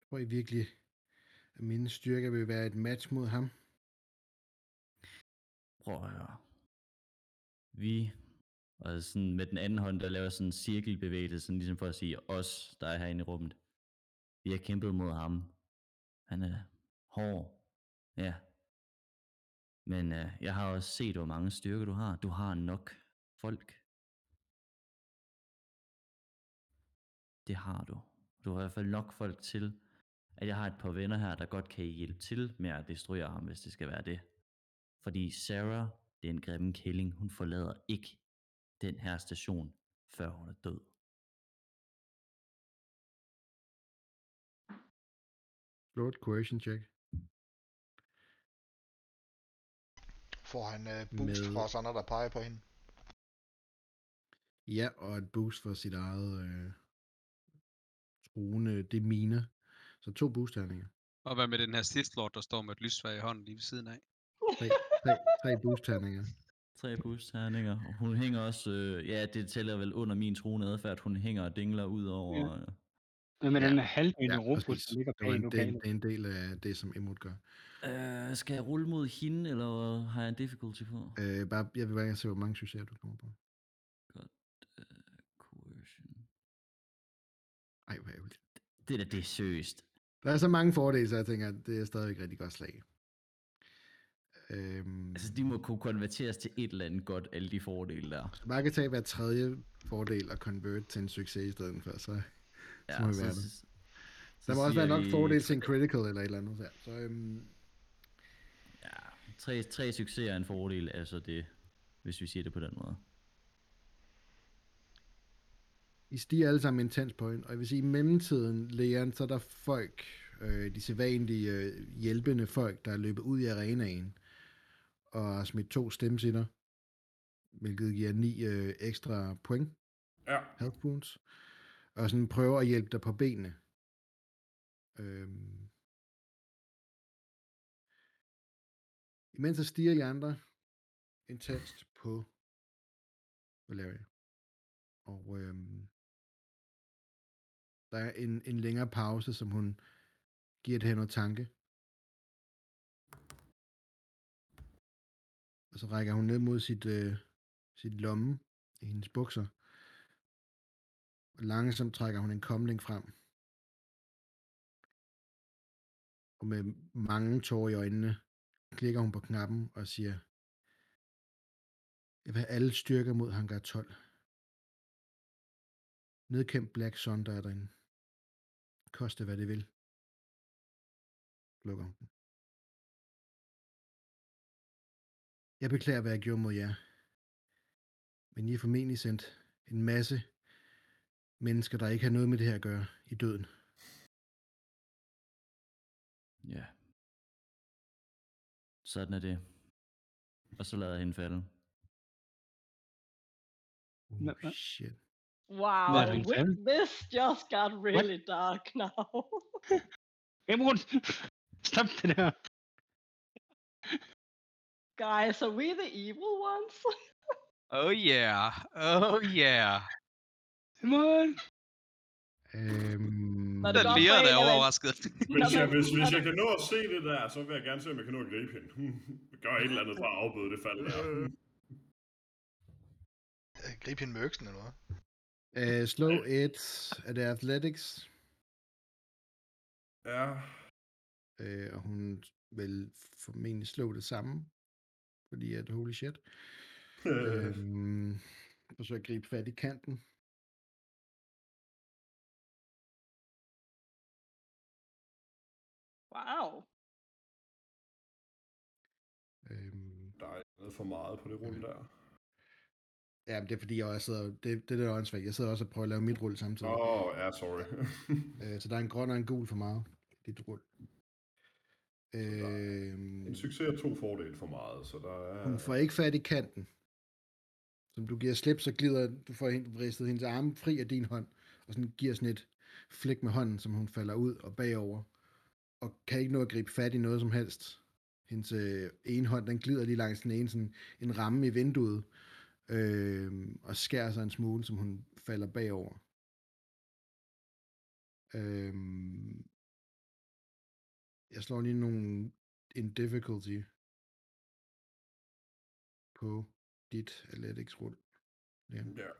Tror I virkelig, at min styrke vil være et match mod ham? Prøv at høre. Vi, og sådan med den anden hånd, der laver sådan en cirkelbevægelse, sådan ligesom for at sige os, der er herinde i rummet. Vi har kæmpet mod ham. Han er hård. Ja. Men øh, jeg har også set, hvor mange styrker du har. Du har nok folk. Det har du. Du har i hvert fald nok folk til, at jeg har et par venner her, der godt kan hjælpe til med at destruere ham, hvis det skal være det. Fordi Sarah, det er en grimme kælling, hun forlader ikke den her station, før hun er død. Slå et coercion check. Får han øh, boost Med- fra os andre, der peger på hende? Ja, og et boost for sit eget øh, truende demeanor. Så to boost-terninger. Og hvad med den her Sith Lord, der står med et lysvær i hånden lige ved siden af? Tre, tre, tre boost-terninger. Tre boost-terninger. og Hun hænger også, øh, ja, det tæller vel under min truende adfærd, hun hænger og dingler ud over. Ja. Ja. Men med Ja, den halvdelen Ja, præcis. der ligger Det, bag det, er lokalet. det er en del af det, som Emot gør. Øh, skal jeg rulle mod hende, eller har jeg en difficulty på? Øh, bare, jeg vil bare gerne se, hvor mange succeser du kommer på. Godt. Øh, coercion. Ej, hvor ærgerligt. Det der, det er seriøst. Der er så mange fordele, så jeg tænker, at det er stadig et rigtig godt slag. Øhm, Altså, de må kunne konverteres til et eller andet godt, alle de fordele der. tage hver tredje fordel og convert til en succes i stedet for, så Ja, Så må vi være der. så, der må også være nok fordel til en critical eller et eller andet. Så, så øhm, Ja, tre, tre succeser er en fordel, altså det, hvis vi siger det på den måde. I stiger alle sammen intens point, og jeg vil sige, i mellemtiden, Leon, så er der folk, øh, de sædvanlige øh, hjælpende folk, der er løbet ud i arenaen, og har smidt to stemsitter, hvilket giver ni øh, ekstra point, Ja. health points, og sådan prøver at hjælpe dig på benene. Øhm. Imens så stiger I andre intenst på Valeria. Og øhm, der er en, en længere pause, som hun giver det her noget tanke. Og så rækker hun ned mod sit, øh, sit lomme i hendes bukser. Og langsomt trækker hun en komling frem. Og med mange tårer i øjnene, klikker hun på knappen og siger, jeg vil have alle styrker mod hangar 12. Nedkæmp Black Sun, der er derinde. Koste hvad det vil. Lukker hun den. Jeg beklager, hvad jeg gjorde mod jer. Men I har formentlig sendt en masse mennesker, der ikke har noget med det her at gøre, i døden. Ja. Sådan er det. Og så lader jeg hende falde. Oh, shit. Wow, this just got really dark now. Emerald! Stop det der! Guys, are we the evil ones? Oh yeah, oh yeah. Emerald! Øhm, Var det Den en, [laughs] er overrasket. Hvis jeg, hvis, hvis jeg kan nå at se det der, så vil jeg gerne se, om jeg kan nå at gribe hende. Gør et eller andet for at afbøde det fald der. Øh, Grib hende med øksen eller hvad? Uh, slow et. Er det athletics? Ja. Uh, og hun vil formentlig slå det samme. Fordi at holy shit. Øh, [laughs] Øhm, forsøger at gribe fat i kanten. Wow. Øhm, der er noget for meget på det rulle der. ja, men det er fordi, jeg også sidder, det, det er der åndssvagt. Jeg sidder også og prøver at lave mit rulle samtidig. Åh, oh, ja, sorry. Øh, så der er en grøn og en gul for meget dit rulle. Øhm, en succes er to fordele for meget, så der er... hun får ikke fat i kanten. Som du giver slip, så glider du får hende, ristet hendes arme fri af din hånd, og sådan giver sådan et flik med hånden, som hun falder ud og bagover, og kan ikke nå at gribe fat i noget som helst. Hendes øh, ene hånd, den glider lige langs den ene, sådan en ramme i vinduet, øh, og skærer sig en smule, som hun falder bagover. Øh, jeg slår lige nogle en difficulty på dit athletics rull. Ja. Ja.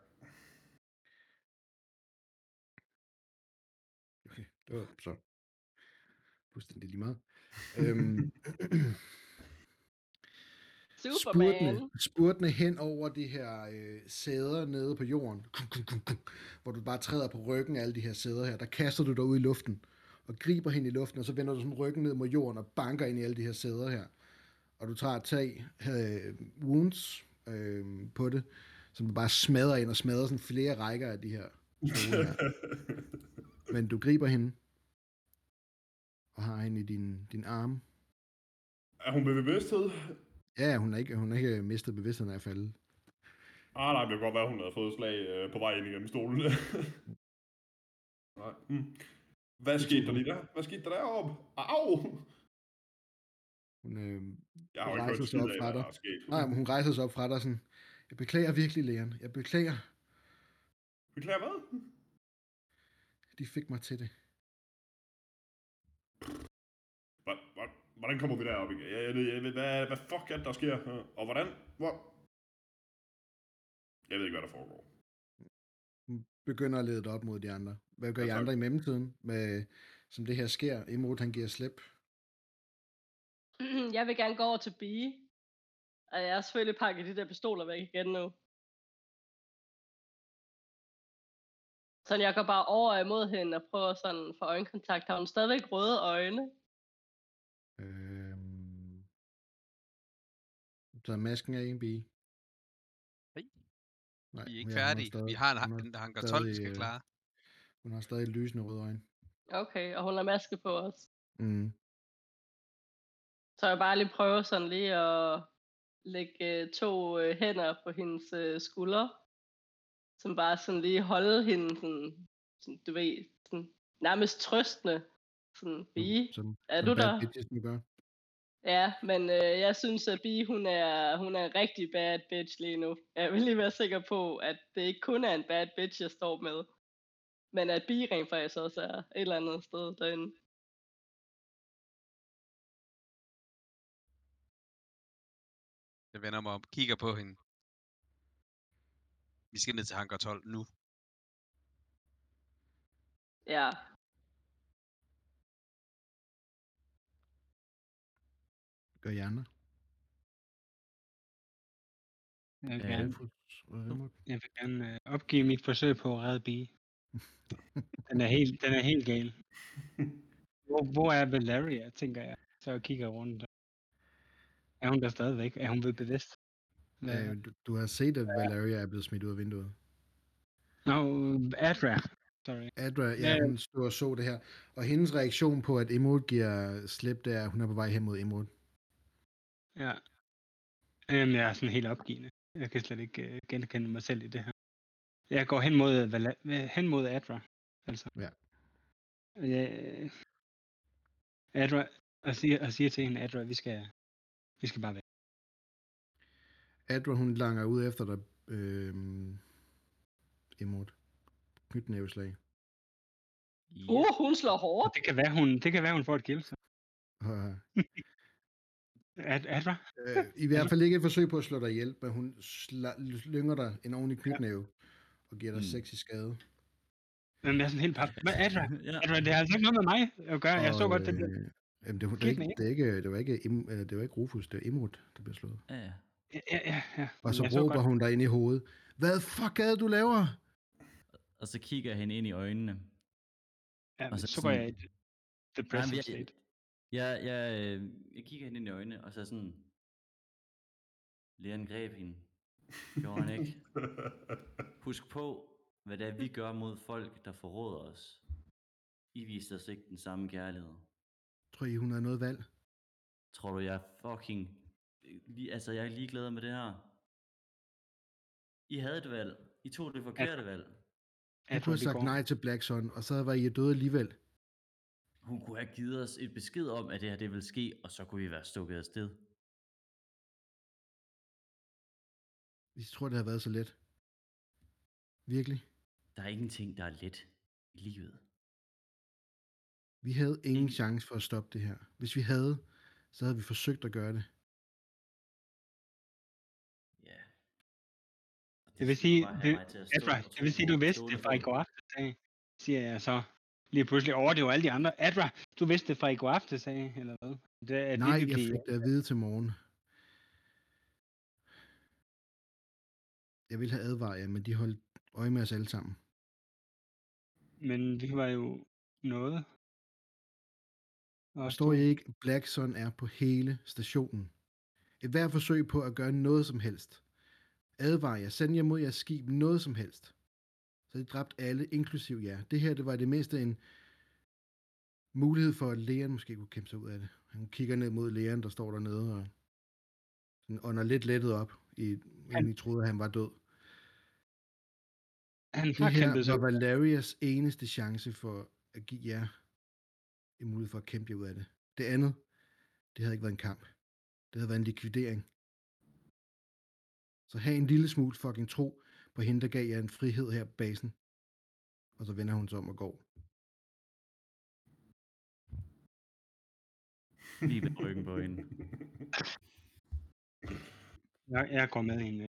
Okay, det var så fuldstændig lige meget. øhm, Superman. spurtene hen over de her øh, sæder nede på jorden, hvor du bare træder på ryggen af alle de her sæder her, der kaster du dig ud i luften, og griber hende i luften, og så vender du sådan ryggen ned mod jorden, og banker ind i alle de her sæder her. Og du tager tre øh, wounds øh, på det, som du bare smadrer ind og smadrer sådan flere rækker af de her her. [laughs] Men du griber hende, og har hende i din, din arm. er hun ved bevidsthed? Ja, hun er ikke, hun er ikke mistet bevidstheden af at falde. Ah, nej, det kan godt være, hun havde fået slag øh, på vej ind igennem stolen. [laughs] nej. Mm. Hvad skete der lige der? Hvad skete der deroppe? Au! Hun, øh, Jeg har jo ikke rejser sig op fra dig. nej, men hun rejser sig op fra dig sådan, jeg beklager virkelig, Leon. Jeg beklager, Beklager hvad? de fik mig til det. Hvordan kommer vi derop igen? Jeg, jeg, jeg, jeg, hvad, hvad fuck er det, der sker? Og hvordan? Hvor? Jeg ved ikke, hvad der foregår. Hun begynder at lede dig op mod de andre. Hvad gør Ja, I andre i mellemtiden, med, som det her sker? Imod han giver slip. [clears throat] Jeg vil gerne gå over til Bee. Og jeg har selvfølgelig pakket de der pistoler væk igen nu. Så jeg går bare over imod hende og prøver sådan få øjenkontakt. Har hun stadigvæk røde øjne? Øhm, så er masken af en bi. Nej. Nej, Vi er ikke færdige. Vi har en, en hangar 12, vi skal øh, klare. Hun har stadig lysende røde øjne. Okay, og hun har maske på os. Mm. Så jeg bare lige prøver sådan lige at lægge øh, to øh, hænder på hendes øh, skuldre. Som bare sådan lige holde hende sådan, sådan du ved, sådan, nærmest trøstende. Sådan, Bee, Som, er du der? bitches gør. Ja, men øh, jeg synes, at Bee, hun er, hun er en rigtig bad bitch lige nu. Jeg vil lige være sikker på, at det ikke kun er en bad bitch, jeg står med. Men at Bee rent faktisk også er et eller andet sted derinde. Jeg vender mig om, kigger på hende. Vi skal ned til hangar 12 nu. Ja, Gør I andre? Jeg vil gerne, jeg vil gerne øh, opgive mit forsøg på at redde Bee. Den er helt, den er helt gal. [laughs] Hvor, hvor er Valeria, tænker jeg. Så jeg kigger rundt. Er hun der stadigvæk? Er hun ved bevidst? Hvad- Øh, du, du har set, at Valeria er blevet smidt ud af vinduet. Nå, Adra. Sorry. Adra, ja, Ja, ja. hun stod og så det her. Og hendes reaktion på, at Emod giver slip, det er, at hun er på vej hen mod Emod. Ja. Jamen, jeg er sådan helt opgivende. Jeg kan slet ikke uh, genkende mig selv i det her. Jeg går hen mod, øh, hen mod Adra. Altså. Ja. Jeg, Adra, og siger, og siger til hende, Adra, vi skal, vi skal bare være. Adra, hun langer ud efter dig, øh, Emod. Knytnæveslag. uh, hun slår hårdt. Det kan være, hun, det kan være, hun får et kill. Så. [laughs] Ad, Adra? øh, I hvert fald ikke et forsøg på at slå dig ihjel, men hun sla- lynger dig en ordentlig knytnæve, og giver dig Mm. 6 i skade. Men jeg er sådan helt pap. Hvad er det? ja. Er det, det har altså ikke noget med mig at gøre. Jeg så Og, godt, det blev... øh, Jamen, det, var, det, var ikke, det, er ikke, det var ikke, det var ikke Rufus, det var Imrud, der blev slået. ja, ja. Ja, ja, ja. ja. Og så jeg så råber godt. hun dig ind i hovedet. Hvad fuck er det, du laver? Og så kigger jeg hende ind i øjnene. Ja, og så så går jeg i depressive jeg, state. jeg, jeg, øh, jeg kigger hende ind i øjnene, og så er sådan... Leon greb hende. Gjorde han ikke? [laughs] Husk på, hvad det er, vi gør mod folk, der forråder os. I viste os ikke den samme kærlighed. Tror I, hun har noget valg? Tror du, jeg er fucking... Lige, altså, jeg er ligeglad med det her. I havde et valg. I tog det forkerte valg. Hun Jeg kunne have sagt nej til Black Sun, og så var I døde alligevel. Hun kunne have givet os et besked om, at det her det ville ske, og så kunne vi være stukket afsted. I tror, det har været så let. Virkelig. Der er ingenting, der er let i livet. Vi havde ingen chance for at stoppe det her. Hvis vi havde, så havde vi forsøgt at gøre det. Ja. Og Det vil sige, det- Adra, og det vil sige, du vidste det fra i går aftes, siger jeg så. Lige pludselig over det jo alle de andre. Adra, du vidste det fra i går aftes, sagde eller hvad? Det, at Nej, jeg fik det at vide til morgen. Jeg ville have advaret jer, men de holdt øje med os alle sammen. men vi var jo noget. Og Forstår I ikke? Black Sun er på hele stationen. Et hver forsøg på at gøre noget som helst. Advar jer, send jer mod jeres skib noget som helst. Så de dræbt alle, inklusiv jer. Det her, det var det mindste en mulighed for, at Leon måske kunne kæmpe sig ud af det. Han kigger ned mod Leon, der står dernede og sådan ånder lidt lettet op, i, inden I troede, at han var død. Han Det har her kæmpet sig var Valerias eneste chance for at give jer en mulighed for at kæmpe jer ud af det. Det andet, det havde ikke været en kamp. Det havde været en likvidering. Så have en lille smule fucking tro på hende, der gav jer en frihed her på basen. Og så vender hun sig om og går. Lige ved ryggen på hende. Jeg, jeg går med hende.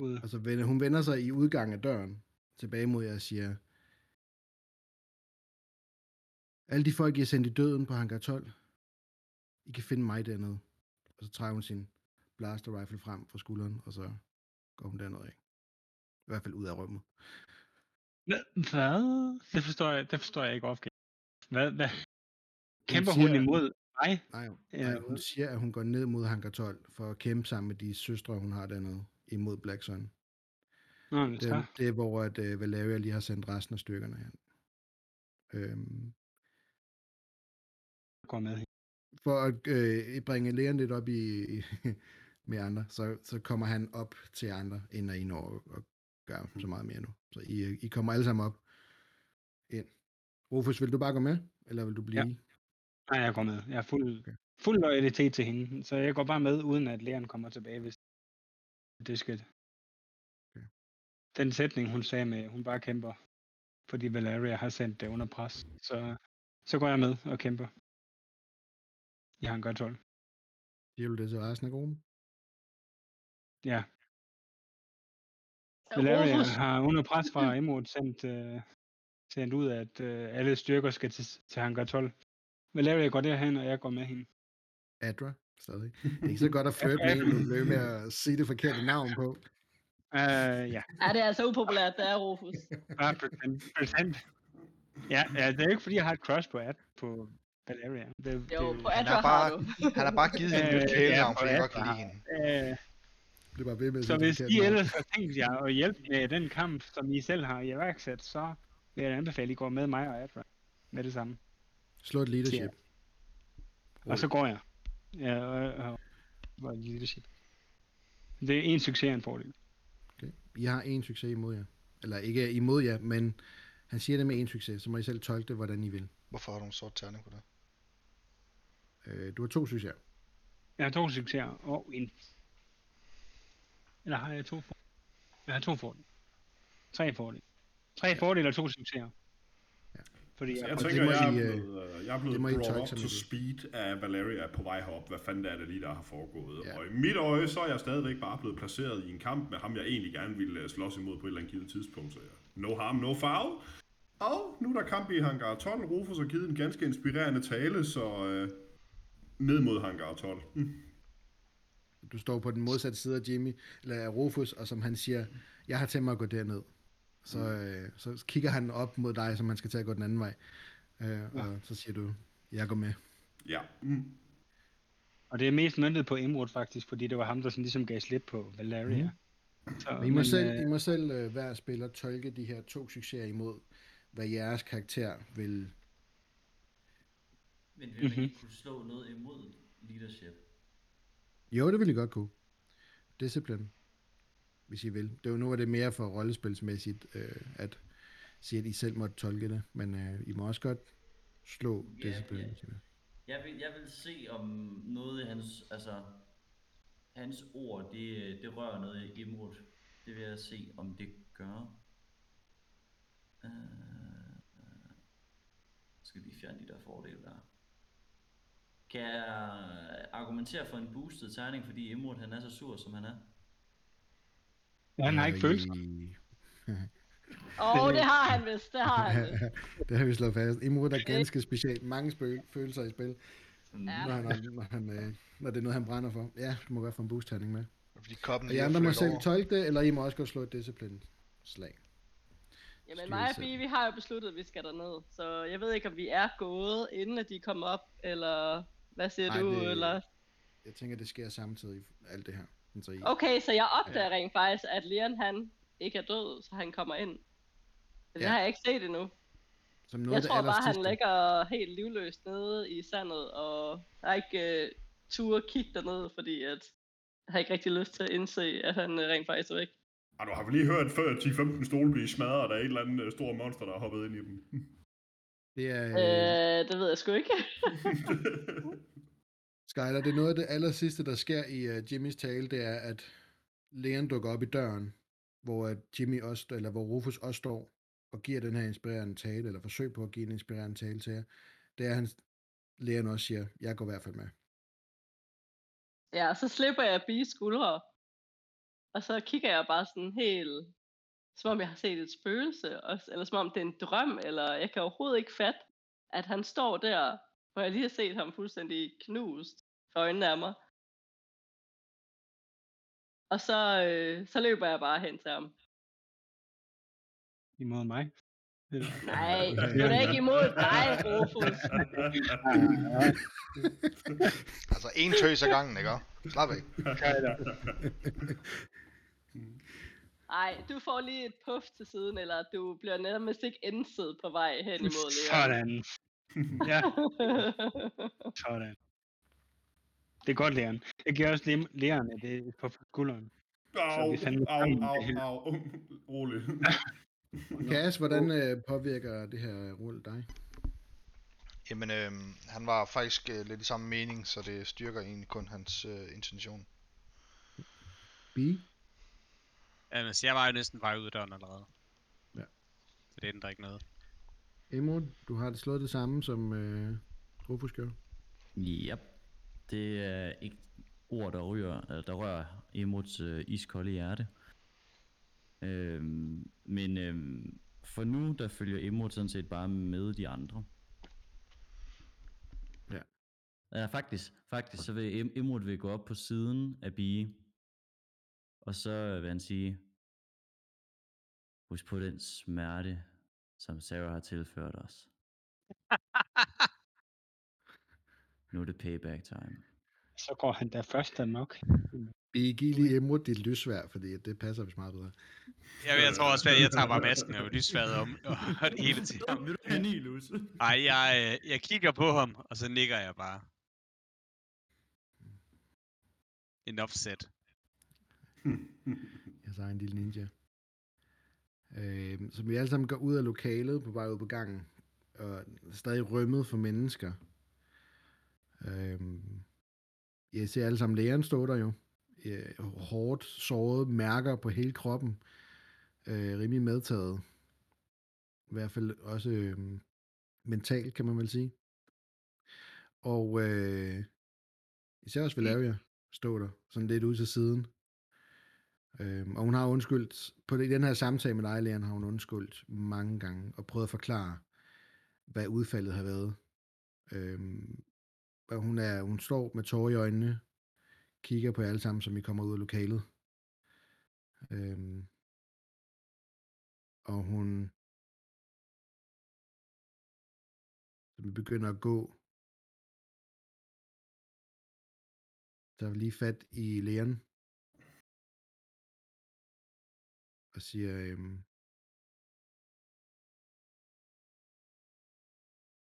Ud. Og så vender, hun vender sig i udgangen af døren tilbage mod jer og siger, alle de folk, I har sendt i døden på Hangar 12, I kan finde mig dernede. Og så træder hun sin blaster rifle frem fra skulderen, og så går hun dernede af. I hvert fald ud af rummet. Hvad? Det forstår jeg, det forstår jeg ikke opgave. Hvad? Hvad? Kæmper siger- hun imod mig? Nej, nej, hun siger, at hun går ned mod Hangar 12 for at kæmpe sammen med de søstre, hun har dernede imod Black Sun. Nå, Det, er- det er, hvor at, uh, Valeria lige har sendt resten af styrkerne hen. Øhm, går med for at øh, bringe Leon lidt op i, i med andre, så, så kommer han op til andre, inden I når at, at gøre så meget mere nu. Så I, I kommer alle sammen op ind. Rufus, vil du bare gå med, eller vil du blive? Ja. Nej, jeg går med. Jeg er fuld, Okay. fuld loyalitet til hende. Så jeg går bare med, uden at Leon kommer tilbage, hvis det skal. Okay. Den sætning, hun sagde med, hun bare kæmper, fordi Valeria har sendt det under pres. Så, så går jeg med og kæmper. Jeg har en godt 12. Siger du det til resten af gruppen? Ja, Valeria Rufus, har under pres fra [laughs] Emerald sendt, uh, sendt ud, at uh, alle styrker skal til, til Hangar 12. Valeria går derhen, og jeg går med hende. Adra, stadig. Det er ikke så godt at flirte med en, du med at sige det forkerte navn på. Uh, ja, ja, det er altså upopulært, det er Rufus. bare pretend. pretend. Ja, ja, det er ikke fordi, jeg har et crush på, Ad, på Valeria. Det, Jo, det, på Han Adra har bare- har du. Han har bare givet hende et Øh, ja, kælenavn, på fordi han godt kan lide hende. Øh, Det var ved med at så hvis I ellers har tænkt jer at hjælpe med den kamp, som I selv har iværksat, så vil jeg anbefale, at I går med mig og Adra med det samme. Slå et leadership. Og så går jeg. Ja, og, og, leadership. Det er en succes og en fordel. Okay. I har en succes imod jer. Eller ikke imod jer, men han siger det med en succes, så må I selv tolke det, hvordan I vil. Hvorfor har du en sort terning på det? Øh, du har to succeser. Jeg har to succeser og en... Eller har jeg to fordele? Jeg har to fordele. Tre fordele. Tre fordele og to succeser. Fordi Så jeg, jeg det tænker, må jeg er I, øh, blevet, øh, jeg er det blevet brought up to speed af Valeria på vej herop. Hvad fanden er det lige, der har foregået? Ja. Og i mit øje, så er jeg stadigvæk bare blevet placeret i en kamp med ham, jeg egentlig gerne ville øh, slås imod på et eller andet givet tidspunkt. Så jeg, no harm, no foul. Og nu er der kamp i Hangar 12. Rufus har givet en ganske inspirerende tale, så øh, ned mod Hangar 12. Mm. Du står på den modsatte side af Jimmy, eller Rufus, og som han siger, jeg har tænkt mig at gå derned. Så, øh, så kigger han op mod dig, som man skal til at gå den anden vej. Øh, og så siger du, jeg går med. Ja. Mm. og det er mest møntet på Imrud faktisk, fordi det var ham, der sådan ligesom gav slip på Valeria. Så, Men I må men, selv, øh, I må selv øh, hver spiller tolke de her to succeser imod, hvad jeres karakter vil... Men vil man Mhm. ikke kunne slå noget imod leadership? Jo, det vil I godt kunne. Discipline, hvis I vil. Det var nu var det mere for rollespilsmæssigt, øh, at sige, at I selv måtte tolke det. Men øh, I må også godt slå Ja, discipline. ja. Jeg vil, jeg vil se om noget i hans, altså, hans ord, det, det rører noget i Imrud. Det vil jeg se, om det gør. Uh, skal lige fjerne de der fordele der. Kan jeg argumentere for en boosted terning, fordi Imrud han er så sur, som han er? Ja, han har ikke følelser. I- Åh, oh, det har han vist, det har han vist. [laughs] det har vi slået fast. Imrud er ganske specielt. Mange spø- følelser i spil, Ja. når, han, når, han, øh, når det er noget, han brænder for. Ja, du må godt få en boost med. Fordi koppen Og I er andre må selv over. tolke det, eller I må også godt slå et discipline slag. Jamen mig og. Bi, vi har jo besluttet, at vi skal derned. Så jeg ved ikke, om vi er gået, inden at de kommer op, eller hvad siger Nej, du? det- Eller... Jeg tænker, det sker samtidig, alt det her. Så I, Okay, så jeg opdager rent faktisk, at Leon han ikke er død, så han kommer ind. Det Ja. har jeg ikke set endnu. som noget Jeg tror bare, han ligger helt livløst nede i sandet, og jeg har ikke uh, tur kigge derned, fordi at jeg har ikke rigtig lyst til at indse, at han uh, rent faktisk er væk. Og du har vel lige hørt før 10-15 stole blive smadret af et eller andet øh, stor monster, der har hoppet ind i dem. Det er, øh, Øh, det ved jeg sgu ikke. [laughs] [laughs] Skyler, det er noget af det aller sidste, der sker i uh, Jimmys tale, det er, at lægen dukker op i døren, hvor at Jimmy også, eller hvor Rufus også står og giver den her inspirerende tale, eller forsøg på at give en inspirerende tale til jer. Det er, at han, lægen også siger, jeg går i hvert fald med. Ja, så slipper jeg B's skuldre. Og så kigger jeg bare sådan helt, som om jeg har set et spøgelse, eller som om det er en drøm, eller jeg kan overhovedet ikke fatte, at han står der, hvor jeg lige har set ham fuldstændig knust for øjnene af mig. Og så, øh, så løber jeg bare hen til ham. Imod mig. Nej, [laughs] det er da ikke imod dig, Rufus. [laughs] Altså en tøs ad gangen, ikke? Slap af. Nej, du får lige et puff til siden, eller du bliver nærmest ikke indsid på vej hen imod Leon. Sådan. [laughs] Ja, sådan. Det er godt, Leon. Jeg giver også Le- Leon et, et på skulderen. Au, au, au, au. Rolig. [laughs] Kas, hvordan øh, påvirker det her rulle dig? Jamen, øh, han var faktisk øh, lidt i samme mening, så det styrker egentlig kun hans øh, intention. B? Jamen, så jeg var jo næsten bare ud af døren allerede. Ja. Så det ændrer ikke noget. Emod, du har slået det samme, som øh, Rufus gjorde. Yep. Det er ikke ord, der, ryger, der rører Emuts øh, iskolde hjerte. Øhm, men øhm, for nu, der følger Emut sådan set bare med de andre. Ja. Ja, faktisk, faktisk så vil em- Emut vil gå op på siden af Bie. Og så vil han sige, husk på den smerte, som Sarah har tilført os. [laughs] Nu er det payback time. Så går han der først amok. Giv lige Emod dit lysvær, fordi det passer vist meget bedre. Jeg, jeg tror også, at jeg tager bare masken og lysværet om og [laughs] det hele til ham. Vil du have Nilus? Ej, jeg, øh, jeg kigger på ham, og så nikker jeg bare. Enough said. Jeg så en lille ninja. Øh, så vi alle sammen går ud af lokalet på vej ud på gangen, og stadig rømmet for mennesker. Øh, jeg ser alle sammen lægeren stå der jo. Øh, hårdt såret mærker på hele kroppen. Øh, rimelig medtaget. I hvert fald også øh, mentalt, kan man vel sige. Og øh, især også Valeria stå der, sådan lidt ude til siden. Øhm, og hun har undskyldt, på det, i den her samtale med dig, Leon, har hun undskyldt mange gange, og prøvet at forklare, hvad udfaldet har været. Øhm, og hun, er, hun står med tårer i øjnene, kigger på jer alle sammen, som I kommer ud af lokalet. Øhm, og hun så vi begynder at gå. der er vi lige fat i Leon. Og siger, øhm,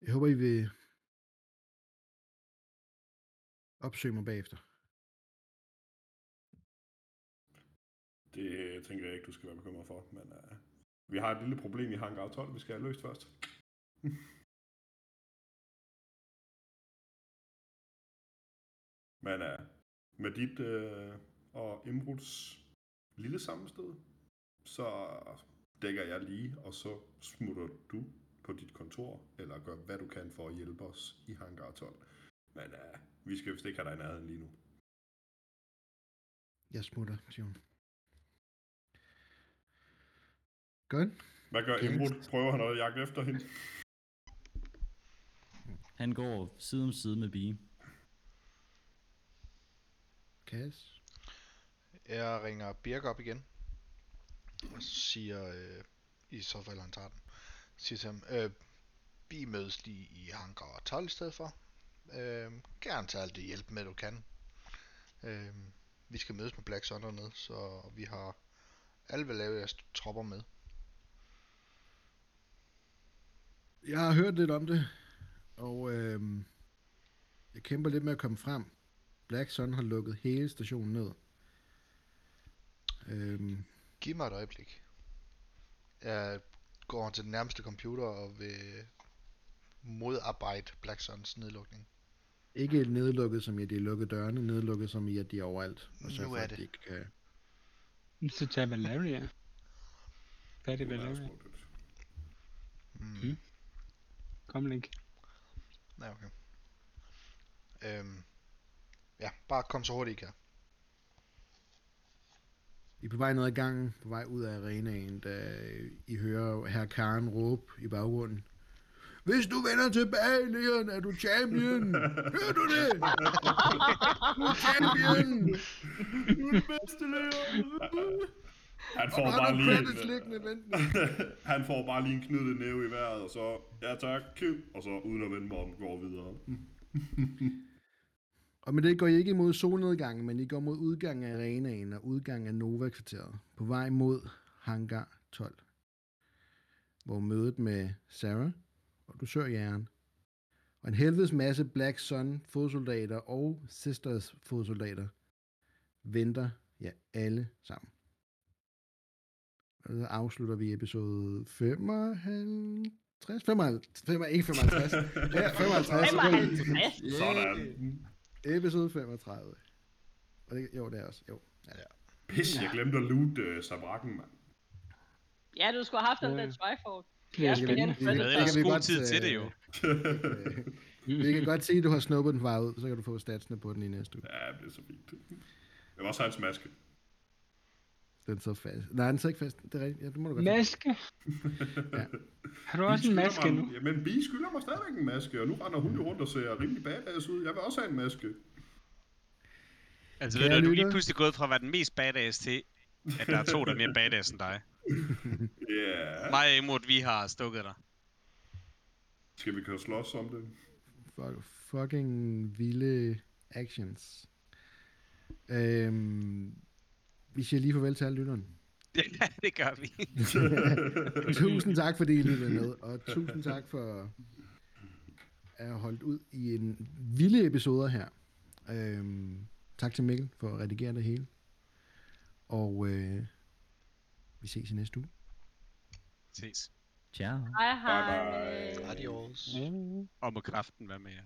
jeg håber, I vil opsøge mig bagefter. Det øh, tænker jeg ikke, du skal være bekymret for, men uh, vi har et lille problem i Hangar 12, vi skal have løst først. [laughs] men uh, med dit uh, og Imruds lille sammenstød, så dækker jeg lige, og så smutter du på dit kontor, eller gør hvad du kan for at hjælpe os i Hangar 12. Men uh, vi skal vist ikke have dig i nærheden lige nu. Jeg smutter, siger hun. Godt. Hvad gør. Imrud? Prøver han at jagte efter hende? Han går side om side med Bee. Kas. Jeg ringer Birk op igen. Og siger, øh, i så fald han tager den, siger til ham, øh, vi mødes lige i hangar 12 i stedet for. Øh, gerne tage alt det hjælp med, du kan. Øh, vi skal mødes med Black Sun dernede, så vi har alle vil lave jeres tropper med. Jeg har hørt lidt om det, og øh, jeg kæmper lidt med at komme frem. Black Sun har lukket hele stationen ned. Øhm, Giv mig et øjeblik. Jeg går til den nærmeste computer og vil modarbejde Black Suns nedlukning. ikke nedlukket som i, at de er lukket dørene, nedlukket som i, at de er overalt. Og så Nu er at det. de ikke kan... Så tager Valeria. Hvad er det, er smuttet. Mm. Mm. Kom, Link. Nej, okay. Øhm, ja, bare kom så hurtigt I kan. I er på vej ned ad gangen, på vej ud af arenaen, da I hører herr Karen råbe i baggrunden. Hvis du vender tilbage, Leon, er du champion. Hører du det? Du er champion. Du er den bedste, Leon. [laughs] Han får bare lige en, han får bare lige en knyttet næve i vejret, og så, ja tak, og så uden at vende mig om, går videre. Og med det går I ikke imod solnedgangen, men I går mod udgangen af arenaen og udgangen af Nova-kvarteret. På vej mod Hangar 12. Hvor mødet med Sarah og du sør jern. Og en helvedes masse Black Sun fodsoldater og Sisters fodsoldater venter jer alle sammen. Og så afslutter vi episode 55, 55, 55 ikke 55, ja, 55, 55. [laughs] Sådan. Episode 35. Og det, jo, det er også. Jo. Pis, jeg glemte at loot uh, sabrakken, mand. Ja, du skulle have haft den der Ja. Det er spændende. Vi havde Det kan ellers vi god godt, tid til det jo. [laughs] øh, vi kan godt se, at du har snuppet den vej ud, så kan du få statsene på den i næste uge. Ja, det er så fint. Det var også hans maske. Den så fast. Nej, den så ikke fast. Det er rigtigt. Ja, det må du godt. Maske? Ja. Har du også en maske mig, nu? Jamen, Bi skylder mig stadigvæk en maske, og nu render hun jo rundt og ser rimelig badass ud. Jeg vil også have en maske. Altså ved du, du er lige pludselig gået fra at være den mest badass til, at der er to, der er mere badass end dig. [laughs] Ja. Yeah. Mig Imod, vi har stukket dig. Skal vi køre slås om det? Fuck, fucking vilde actions. Øhm, vi siger lige farvel til alle lytterne. Ja, [laughs] det gør vi. [laughs] tusind tak, fordi I lyttede med, og tusind tak for at have holdt ud i en vilde episoder her. Øhm, tak til Mikkel for at redigere det hele. Og øh, vi ses i næste uge. Ses. Ciao. Hej hej. Bye bye. Adios. Mm. Og må kraften være med jer.